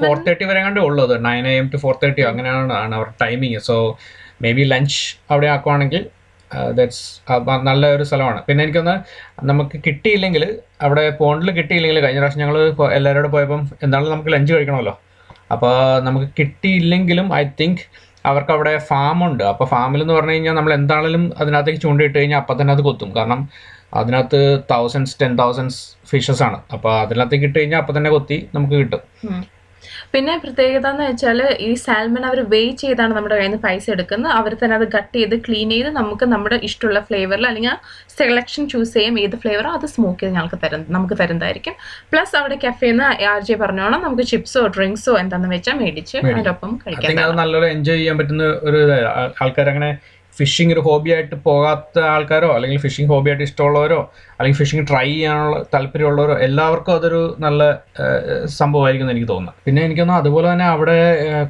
ഫോർ തേർട്ടി വരെ കണ്ടേ ഉള്ളത് nine A M to four thirty അങ്ങനെയാണ് അവർ timing so may be lunch അവിടെ ആക്കുവാണെങ്കിൽ ദാറ്റ്സ് നല്ല ഒരു സ്ഥലമാണ്. പിന്നെ എനിക്കൊന്ന് നമുക്ക് കിട്ടിയില്ലെങ്കിൽ അവിടെ പോണ്ടിൽ കിട്ടിയില്ലെങ്കിൽ കഴിഞ്ഞ പ്രാവശ്യം ഞങ്ങൾ എല്ലാവരോടും പോയപ്പം എന്നാലും നമുക്ക് ലഞ്ച് കഴിക്കണമല്ലോ. അപ്പോൾ നമുക്ക് കിട്ടിയില്ലെങ്കിലും ഐ തിങ്ക് അവർക്ക് അവിടെ ഫാമുണ്ട് അപ്പോൾ ഫാമിൽ എന്ന് പറഞ്ഞു കഴിഞ്ഞാൽ നമ്മൾ എന്താണെങ്കിലും അതിനകത്തേക്ക് ചൂണ്ടിട്ട് കഴിഞ്ഞാൽ അപ്പം തന്നെ അത് കൊത്തും. കാരണം അതിനകത്ത് തൗസൻഡ്സ് ടെൻ തൗസൻഡ്സ് ഫിഷസ് ആണ്. അപ്പോൾ അതിനകത്തേക്ക് ഇട്ട് കഴിഞ്ഞാൽ അപ്പം തന്നെ കൊത്തി നമുക്ക് കിട്ടും. പിന്നെ പ്രത്യേകത എന്ന് വെച്ചാൽ ഈ സാൽമൺ അവർ വെയ് ചെയ്താണ് നമ്മുടെ കയ്യിൽ നിന്ന് പൈസ എടുക്കുന്നത്. അവർ തന്നെ അത് കട്ട് ചെയ്ത് ക്ലീൻ ചെയ്ത് നമുക്ക് നമ്മുടെ ഇഷ്ടമുള്ള ഫ്ലേവറിൽ അല്ലെങ്കിൽ സെലക്ഷൻ ചൂസ് ചെയ്യും ഏത് ഫ്ലേവറോ അത് സ്മോക്ക് ചെയ്ത് ഞങ്ങൾക്ക് തരും നമുക്ക് തരുന്നതായിരിക്കും. പ്ലസ് അവിടെ കഫേന്ന് ആർ ജെ പറഞ്ഞോണം നമുക്ക് ചിപ്സോ ഡ്രിങ്ക്സോ എന്താണെന്ന് വെച്ചാൽ മേടിച്ച്. അതിന്റെ ഒപ്പം കഴിക്കാൻ നല്ലപോലെ എൻജോയ് ചെയ്യാൻ പറ്റുന്ന ഒരു ആൾക്കാർ അങ്ങനെ ഫിഷിംഗ് ഒരു ഹോബിയായിട്ട് പോകാത്ത ആൾക്കാരോ അല്ലെങ്കിൽ ഫിഷിംഗ് ഹോബിയായിട്ട് ഇഷ്ടമുള്ളവരോ അല്ലെങ്കിൽ ഫിഷിംഗ് ട്രൈ ചെയ്യാനുള്ള താല്പര്യമുള്ളവരോ എല്ലാവർക്കും അതൊരു നല്ല സംഭവമായിരിക്കും എന്ന് എനിക്ക് തോന്നുന്നത് പിന്നെ എനിക്ക് തോന്നുന്നു അതുപോലെ തന്നെ അവിടെ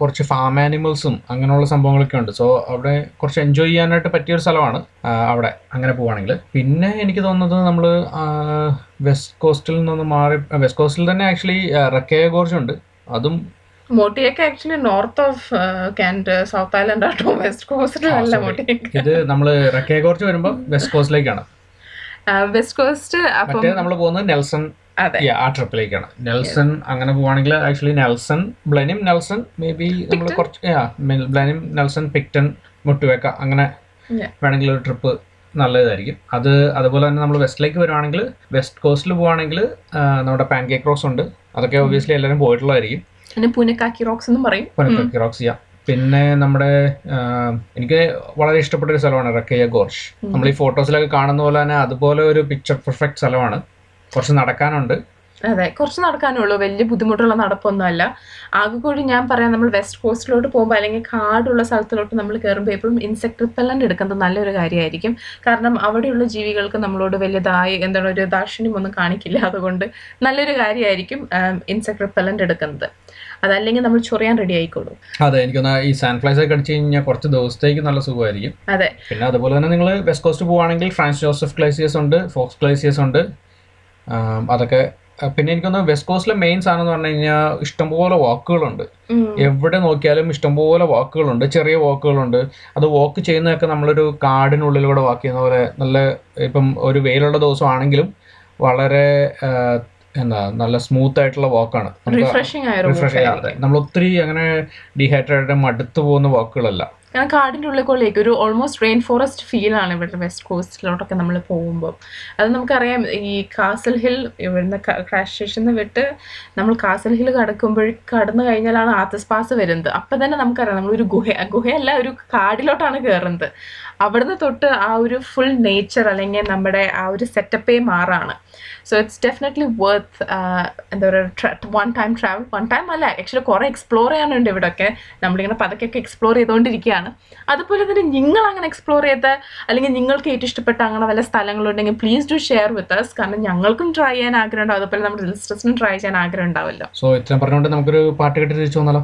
കുറച്ച് ഫാം ആനിമൽസും അങ്ങനെയുള്ള സംഭവങ്ങളൊക്കെ ഉണ്ട്. സോ അവിടെ കുറച്ച് എൻജോയ് ചെയ്യാനായിട്ട് പറ്റിയൊരു സ്ഥലമാണ് അവിടെ അങ്ങനെ പോവുകയാണെങ്കിൽ. പിന്നെ എനിക്ക് തോന്നുന്നത് നമ്മൾ വെസ്റ്റ് കോസ്റ്റിൽ നിന്ന് മാറി വെസ്റ്റ് കോസ്റ്റിൽ തന്നെ ആക്ച്വലി റക്കേ ഗോർജ് ഉണ്ട്. അതും മോട്ടിയൊക്കെ ആക്ച്വലി നോർത്ത് ഓഫ് കാൻഡ് സൗത്ത് ഐലൻഡ് ആട്ടോ. വെസ്റ്റ് കോസ്റ്റിലല്ല. മോട്ടിയൊക്കെ. ഇത് നമ്മൾ റക്കേ ഗോർജ് വരുമ്പോൾ വെസ്റ്റ് കോസ്റ്റിലേക്കാണ് വെസ്റ്റ് കോസ്റ്റ് അപ്പം നമ്മൾ പോകുന്നത് നെൽസൺ അതെ. ആ ട്രിപ്പിലേക്കാണ്. നെൽസൺ അങ്ങനെ പോവാണെങ്കിൽ actually Nelson Blenheim Nelson may be നമ്മൾ കുറച്ച് ബ്ലനിം നെൽസൺ പിക്ടൺ മുട്ടുവേക്ക അങ്ങനെ. വേണമെങ്കിൽ ഒരു ട്രിപ്പ് നല്ലതായിരിക്കും. അത് അതുപോലെ തന്നെ നമ്മൾ വെസ്റ്റിലേക്ക് വരുവാണെങ്കിൽ വെസ്റ്റ് കോസ്റ്റിൽ പോവാണെങ്കിൽ നമ്മുടെ പാൻ കേക്ക് റോക്സ് ഉണ്ട്. അതൊക്കെ ഒബ്വിയസ്ലി എല്ലാവരും പോയിട്ടുള്ളതായിരിക്കും. പിന്നെ പുനക്കാക്കി റോക്സ് എന്നും പറയും. പൂനക്കാക്കി റോക്സ് ചെയ്യാം പിന്നെ നമ്മുടെ എനിക്ക് വളരെ ഇഷ്ടപ്പെട്ട ഒരു സ്ഥലമാണ് റക്കയ്യ ഗോർഷ് നമ്മൾ ഈ ഫോട്ടോസിലൊക്കെ കാണുന്ന പോലെ തന്നെ അതുപോലെ ഒരു പിക്ചർ പെർഫെക്റ്റ് സ്ഥലമാണ്. കുറച്ച് നടക്കാനുണ്ട്. അതെ കുറച്ച് നടക്കാനേ ഉള്ളൂ വലിയ ബുദ്ധിമുട്ടുള്ള നടപ്പൊന്നുമല്ല. ആകെ കൂടി ഞാൻ പറയാം നമ്മൾ വെസ്റ്റ് കോസ്റ്റിലോട്ട് പോകുമ്പോൾ അല്ലെങ്കിൽ കാടുള്ള സ്ഥലത്തിലോട്ട് നമ്മൾ കയറുമ്പോൾ എപ്പോഴും ഇൻസെക്ട് റിപ്പല്ലന്റ് എടുക്കുന്നത് നല്ലൊരു കാര്യമായിരിക്കും. കാരണം അവിടെയുള്ള ജീവികൾക്ക് നമ്മളോട് വലിയതായി എന്താണ് ഒരു ദാക്ഷിണ്യം ഒന്നും കാണിക്കില്ല. അതുകൊണ്ട് നല്ലൊരു കാര്യമായിരിക്കും ഇൻസെക്ട് റിപ്പല്ലന്റ് എടുക്കുന്നത്. അതല്ലെങ്കിൽ നമ്മൾ ചൊറിയാൻ റെഡി ആയിക്കോളൂ. അതെ എനിക്ക് ഈ സാൻഫ്ലൈസ് ഒക്കെ അടിച്ചു കഴിഞ്ഞാൽ കുറച്ച് ദിവസത്തേക്ക് നല്ല സുഖമായിരിക്കും. അതെ. പിന്നെ അതുപോലെ തന്നെ നിങ്ങൾ വെസ്റ്റ് കോസ്റ്റ് പോവുകയാണെങ്കിൽ ഫ്രാൻസ് ജോസഫ് ഗ്ലേസിയേഴ്സ് ഉണ്ട് ഫോക്സ് ഗ്ലേസിയേഴ്സ് ഉണ്ട്. അതൊക്കെ പിന്നെ എനിക്കൊന്ന് വെസ്റ്റ് കോസ്റ്റിലെ മെയിൻ സാധനം എന്ന് പറഞ്ഞു കഴിഞ്ഞാൽ ഇഷ്ടംപോലെ വാക്കുകളുണ്ട്. എവിടെ നോക്കിയാലും ഇഷ്ടംപോലെ വാക്കുകളുണ്ട്. ചെറിയ വാക്കുകളുണ്ട്. അത് വാക്ക് ചെയ്യുന്നതൊക്കെ നമ്മളൊരു കാടിനുള്ളിലൂടെ വാക്ക് ചെയ്യുന്ന പോലെ നല്ല ഇപ്പം ഒരു വെയിലുള്ള ദിവസമാണെങ്കിലും വളരെ എന്താ നല്ല സ്മൂത്ത് ആയിട്ടുള്ള വാക്കാണ് റിഫ്രഷിംഗ് ആയ ഒരു റിഫ്രഷ് walk ചെയ്യാതെ നമ്മൾ ഒത്തിരി അങ്ങനെ ഡീഹൈഡ്രേറ്റഡ് മടുത്തു പോകുന്ന വാക്കുകളല്ല. കാരണം കാടിന്റെ ഉള്ളിലേക്ക് ഒരു ഓൾമോസ്റ്റ് റെയിൻ ഫോറസ്റ്റ് ഫീലാണ് ഇവിടെ വെസ്റ്റ് കോസ്റ്റിലോട്ടൊക്കെ നമ്മൾ പോകുമ്പോൾ അത് നമുക്കറിയാം ഈ കാസൽ ഹിൽ ഇവിടുന്ന് ക്രാഷ് സ്റ്റേഷനിൽ വിട്ട് നമ്മൾ കാസൽ ഹിൽ കടക്കുമ്പോൾ കടന്നു കഴിഞ്ഞാലാണ് ആത്തസ് പാസ് വരുന്നത്. അപ്പം തന്നെ നമുക്കറിയാം നമ്മളൊരു ഗുഹ ഗുഹയല്ല ഒരു കാടിലോട്ടാണ് കയറുന്നത് അവിടുന്ന് തൊട്ട് ആ ഒരു ഫുൾ നേച്ചർ അല്ലെങ്കിൽ നമ്മുടെ ആ ഒരു സെറ്റപ്പേ മാറാണ്. സോ ഇറ്റ്സ് ഡെഫിനറ്റ്ലി വർത്ത് എന്താ പറയുക one time travel one time അല്ല ആക്ച്വലി കുറേ എക്സ്പ്ലോർ ചെയ്യാനുണ്ട് ഇവിടെയൊക്കെ നമ്മളിങ്ങനെ പതുക്കെയൊക്കെ എക്സ്പ്ലോർ ചെയ്തുകൊണ്ടിരിക്കുകയാണ് അതുപോലെ തന്നെ നിങ്ങൾ അങ്ങനെ എക്സ്പ്ലോർ ചെയ്ത അല്ലെങ്കിൽ നിങ്ങൾക്ക് ഏറ്റവും ഇഷ്ടപ്പെട്ട അങ്ങനെ വല്ല സ്ഥലങ്ങളുണ്ടെങ്കിൽ please do share with us കാരണം ഞങ്ങൾക്കും ട്രൈ ചെയ്യാൻ ആഗ്രഹം ഉണ്ടാവും അതുപോലെ നമ്മുടെ ലിസ്റ്റേഴ്സിനും ട്രൈ ചെയ്യാൻ ആഗ്രഹം ഉണ്ടാവുമല്ലോ സോ ഇത്രയും പറഞ്ഞുകൊണ്ട് നമുക്കൊരു പാട്ട് കേട്ട് തിരിച്ചു വന്നാലോ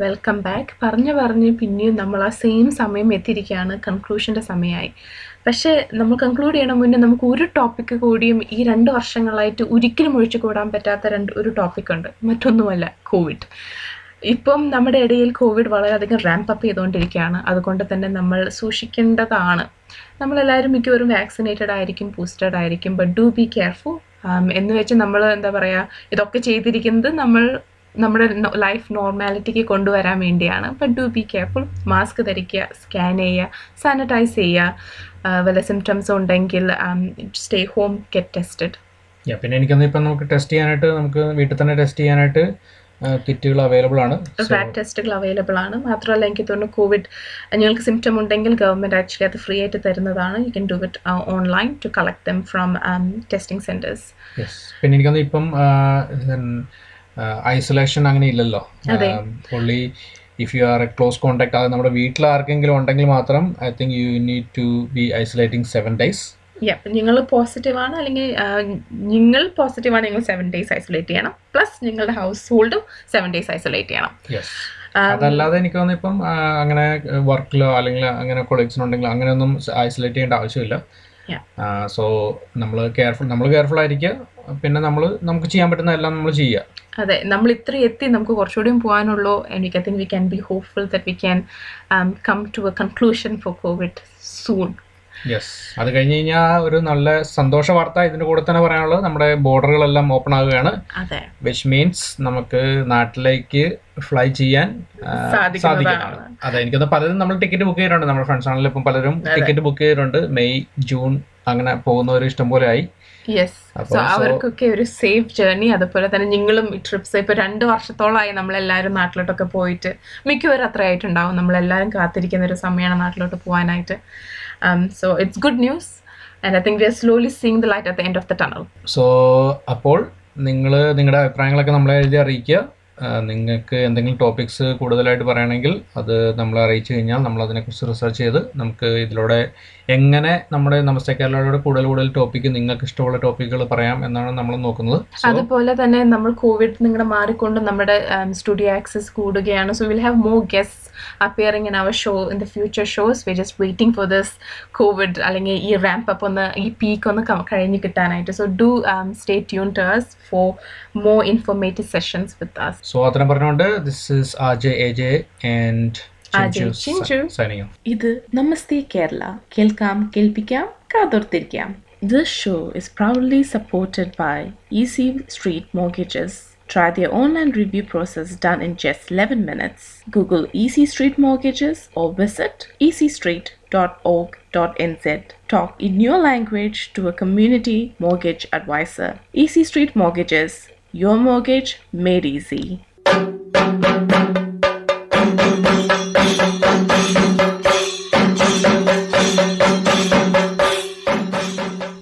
വെൽക്കം ബാക്ക് പറഞ്ഞു പറഞ്ഞ് പിന്നെയും നമ്മൾ ആ സെയിം സമയം എത്തിയിരിക്കുകയാണ്. കൺക്ലൂഷന്റെ സമയമായി. പക്ഷേ നമ്മൾ കൺക്ലൂഡ് ചെയ്യണം മുന്നേ നമുക്ക് ഒരു ടോപ്പിക്ക് കൂടിയും ഈ രണ്ട് വർഷങ്ങളായിട്ട് ഒരിക്കലും ഒഴിച്ചു കൂടാൻ പറ്റാത്ത രണ്ട് ഒരു ടോപ്പിക് ഉണ്ട്. മറ്റൊന്നുമല്ല കോവിഡ് ഇപ്പം നമ്മുടെ ഇടയിൽ കോവിഡ് വളരെയധികം റാമ്പ് അപ്പ് ചെയ്തുകൊണ്ടിരിക്കുകയാണ്. അതുകൊണ്ട് തന്നെ നമ്മൾ സൂക്ഷിക്കേണ്ടതാണ്. നമ്മളെല്ലാവരും മിക്കവരും വാക്സിനേറ്റഡ് ആയിരിക്കും ബൂസ്റ്റഡ് ആയിരിക്കും. ബട്ട് ഡു ബി കെയർഫുൾ എന്ന് വെച്ച് നമ്മൾ എന്താ പറയുക ഇതൊക്കെ ചെയ്തിരിക്കുന്നത് നമ്മൾ നമ്മുടെ ലൈഫ് നോർമാലിറ്റിക്ക് കൊണ്ടുവരാൻ വേണ്ടിയാണ്. But do be careful mask ധരിക്കുക സ്കാൻ ചെയ്യുക സാനിറ്റൈസ് ചെയ്യുക. ആ, വല്ല സിംറ്റംസ് ഉണ്ടെങ്കിൽ സ്റ്റേ ഹോം ഗെറ്റ് ടെസ്റ്റഡ് പിന്നെ എനിക്ക് ഇപ്പം നമുക്ക് ടെസ്റ്റ് ചെയ്യാനായിട്ട് നമുക്ക് വീട്ടിൽ തന്നെ ടെസ്റ്റ് ചെയ്യാനായിട്ട് കിറ്റുകൾ അവൈലബിൾ ആണ്. റാറ്റ് ടെസ്റ്റുകൾ അവൈലബിൾ ആണ്. മാത്രമല്ല എനിക്ക് തോന്നുന്നു കോവിഡ് നിങ്ങൾക്ക് സിംറ്റം ഉണ്ടെങ്കിൽ ഗവൺമെന്റ് ആക്ച്വലി അത് ഫ്രീ ആയിട്ട് തരുന്നതാണ്. You can do it online to collect them from testing centres yes. പിന്നെ എനിക്കൊന്ന് ഇപ്പം ഐസൊലേഷൻ അങ്ങനെ ഇല്ലല്ലോ. പുള്ളി if you are a close contact അത് നമ്മുടെ വീട്ടിൽ ആർക്കെങ്കിലും ഉണ്ടെങ്കിൽ മാത്രം I think you need to be isolating seven days നിങ്ങൾ പോസിറ്റീവ് ആണ് അല്ലെങ്കിൽ നിങ്ങൾ പോസിറ്റീവ് ആണ് നിങ്ങൾ സെവൻ ഡേയ്സ് ഐസൊലേറ്റ് ചെയ്യണം. പ്ലസ് നിങ്ങളുടെ ഹൗസ് ഹോൾഡും സെവൻ ഡേയ്സ് ഐസൊലേറ്റ് ചെയ്യണം. അതല്ലാതെ എനിക്ക് തോന്നുന്നു ഇപ്പം അങ്ങനെ വർക്കിലോ അല്ലെങ്കിൽ അങ്ങനെ കൊളീഗ്സിനുണ്ടെങ്കിലോ അങ്ങനെയൊന്നും ഐസൊലേറ്റ് ചെയ്യേണ്ട ആവശ്യമില്ല. സോ നമ്മൾ കെയർഫുൾ നമ്മൾ കെയർഫുൾ ആയിരിക്കുക. പിന്നെ നമ്മൾ നമുക്ക് ചെയ്യാൻ പറ്റുന്ന എല്ലാം നമ്മൾ ചെയ്യുക. അതെ നമ്മൾ ഇത്ര എത്തി നമുക്ക് കുറച്ചുകൂടിയും പോകാനുള്ളൂ and I think we can be hopeful that we can come to a conclusion for covid soon yes അത് കഴിഞ്ഞ് കഴിഞ്ഞാൽ ഒരു നല്ല സന്തോഷ വാർത്ത ഇതിന്റെ കൂടെ തന്നെ പറയാനുള്ളത്. നമ്മുടെ ബോർഡറുകളെല്ലാം ഓപ്പൺ ആവുകയാണ് വിച്ച് മീൻസ് നമുക്ക് നാട്ടിലേക്ക് ഫ്ലൈ ചെയ്യാൻ. സാധിക്കുന്നതാണ്. അതെ എനിക്കൊന്ന് പലരും നമ്മൾ ടിക്കറ്റ് ബുക്ക് ചെയ്തിട്ടുണ്ട്. നമ്മുടെ ഫ്രണ്ട്സ് ആണെങ്കിലും ഇപ്പം പലരും ടിക്കറ്റ് ബുക്ക് ചെയ്തിട്ടുണ്ട്. മെയ് ജൂൺ അങ്ങനെ പോകുന്നവർ ഇഷ്ടംപോലെ ആയി. യെസ് സോ so- അവർക്കൊക്കെ ഒരു സേഫ് ജേർണി അതുപോലെ തന്നെ നിങ്ങളും ഈ ട്രിപ്സ് ഇപ്പൊ രണ്ട് വർഷത്തോളമായി നമ്മളെല്ലാവരും നാട്ടിലോട്ടൊക്കെ പോയിട്ട് മിക്കവരും അത്ര ആയിട്ടുണ്ടാവും. നമ്മളെല്ലാവരും കാത്തിരിക്കുന്ന ഒരു സമയമാണ് നാട്ടിലോട്ട് പോകാനായിട്ട് so it's good news and I think we are slowly seeing the light at the end of the tunnel so അപ്പോൾ നിങ്ങൾ നിങ്ങളുടെ അഭിപ്രായങ്ങളൊക്കെ നമ്മളെ എഴുതി അറിയിക്കുക. നിങ്ങൾക്ക് എന്തെങ്കിലും ടോപ്പിക്സ് കൂടുതലായിട്ട് പറയണമെങ്കിൽ അത് നമ്മളെ അറിയിച്ചു കഴിഞ്ഞാൽ നമ്മൾ അതിനെക്കുറിച്ച് റിസർച്ച് ചെയ്ത് നമുക്ക് ഇതിലൂടെ എങ്ങനെ നമ്മുടെ നമസ്തേ കേരളയുടെ കൂടുതൽ കൂടുതൽ ടോപ്പിക്ക് നിങ്ങൾക്ക് ഇഷ്ടമുള്ള ടോപ്പിക്കുകൾ പറയാം എന്നാണ് നമ്മൾ നോക്കുന്നത്. അതുപോലെ തന്നെ നമ്മൾ കോവിഡ് നിങ്ങളുടെ മാറിക്കൊണ്ട് നമ്മുടെ സ്റ്റുഡിയോ ആക്സസ് കൂടുകയാണ്. So will have more guest appearing in our show in the future shows we just waiting for this covid അല്ലെങ്കിൽ ഈ റാമ്പ് അപ്പ് ഒന്ന് ഈ പീക്ക് ഒന്ന് കഴിഞ്ഞ് കിട്ടാനായിട്ട്. So do stay tuned to us for more informative sessions with us. So അത്രയും പറഞ്ഞുകൊണ്ട് this is AJ A J and Ajay Chinchu. Signing ഇത് നമസ്തേ കേരള കേൾക്കാം കേൾപ്പിക്കാം കാതോർത്തിരിക്കാം This show is proudly supported by Easy Street Mortgages. Try their online review process done in just 11 minutes. Google Easy Street Mortgages or visit easystreet.org.nz. Talk in your language to a community mortgage advisor. Easy Street Mortgages, your mortgage made easy.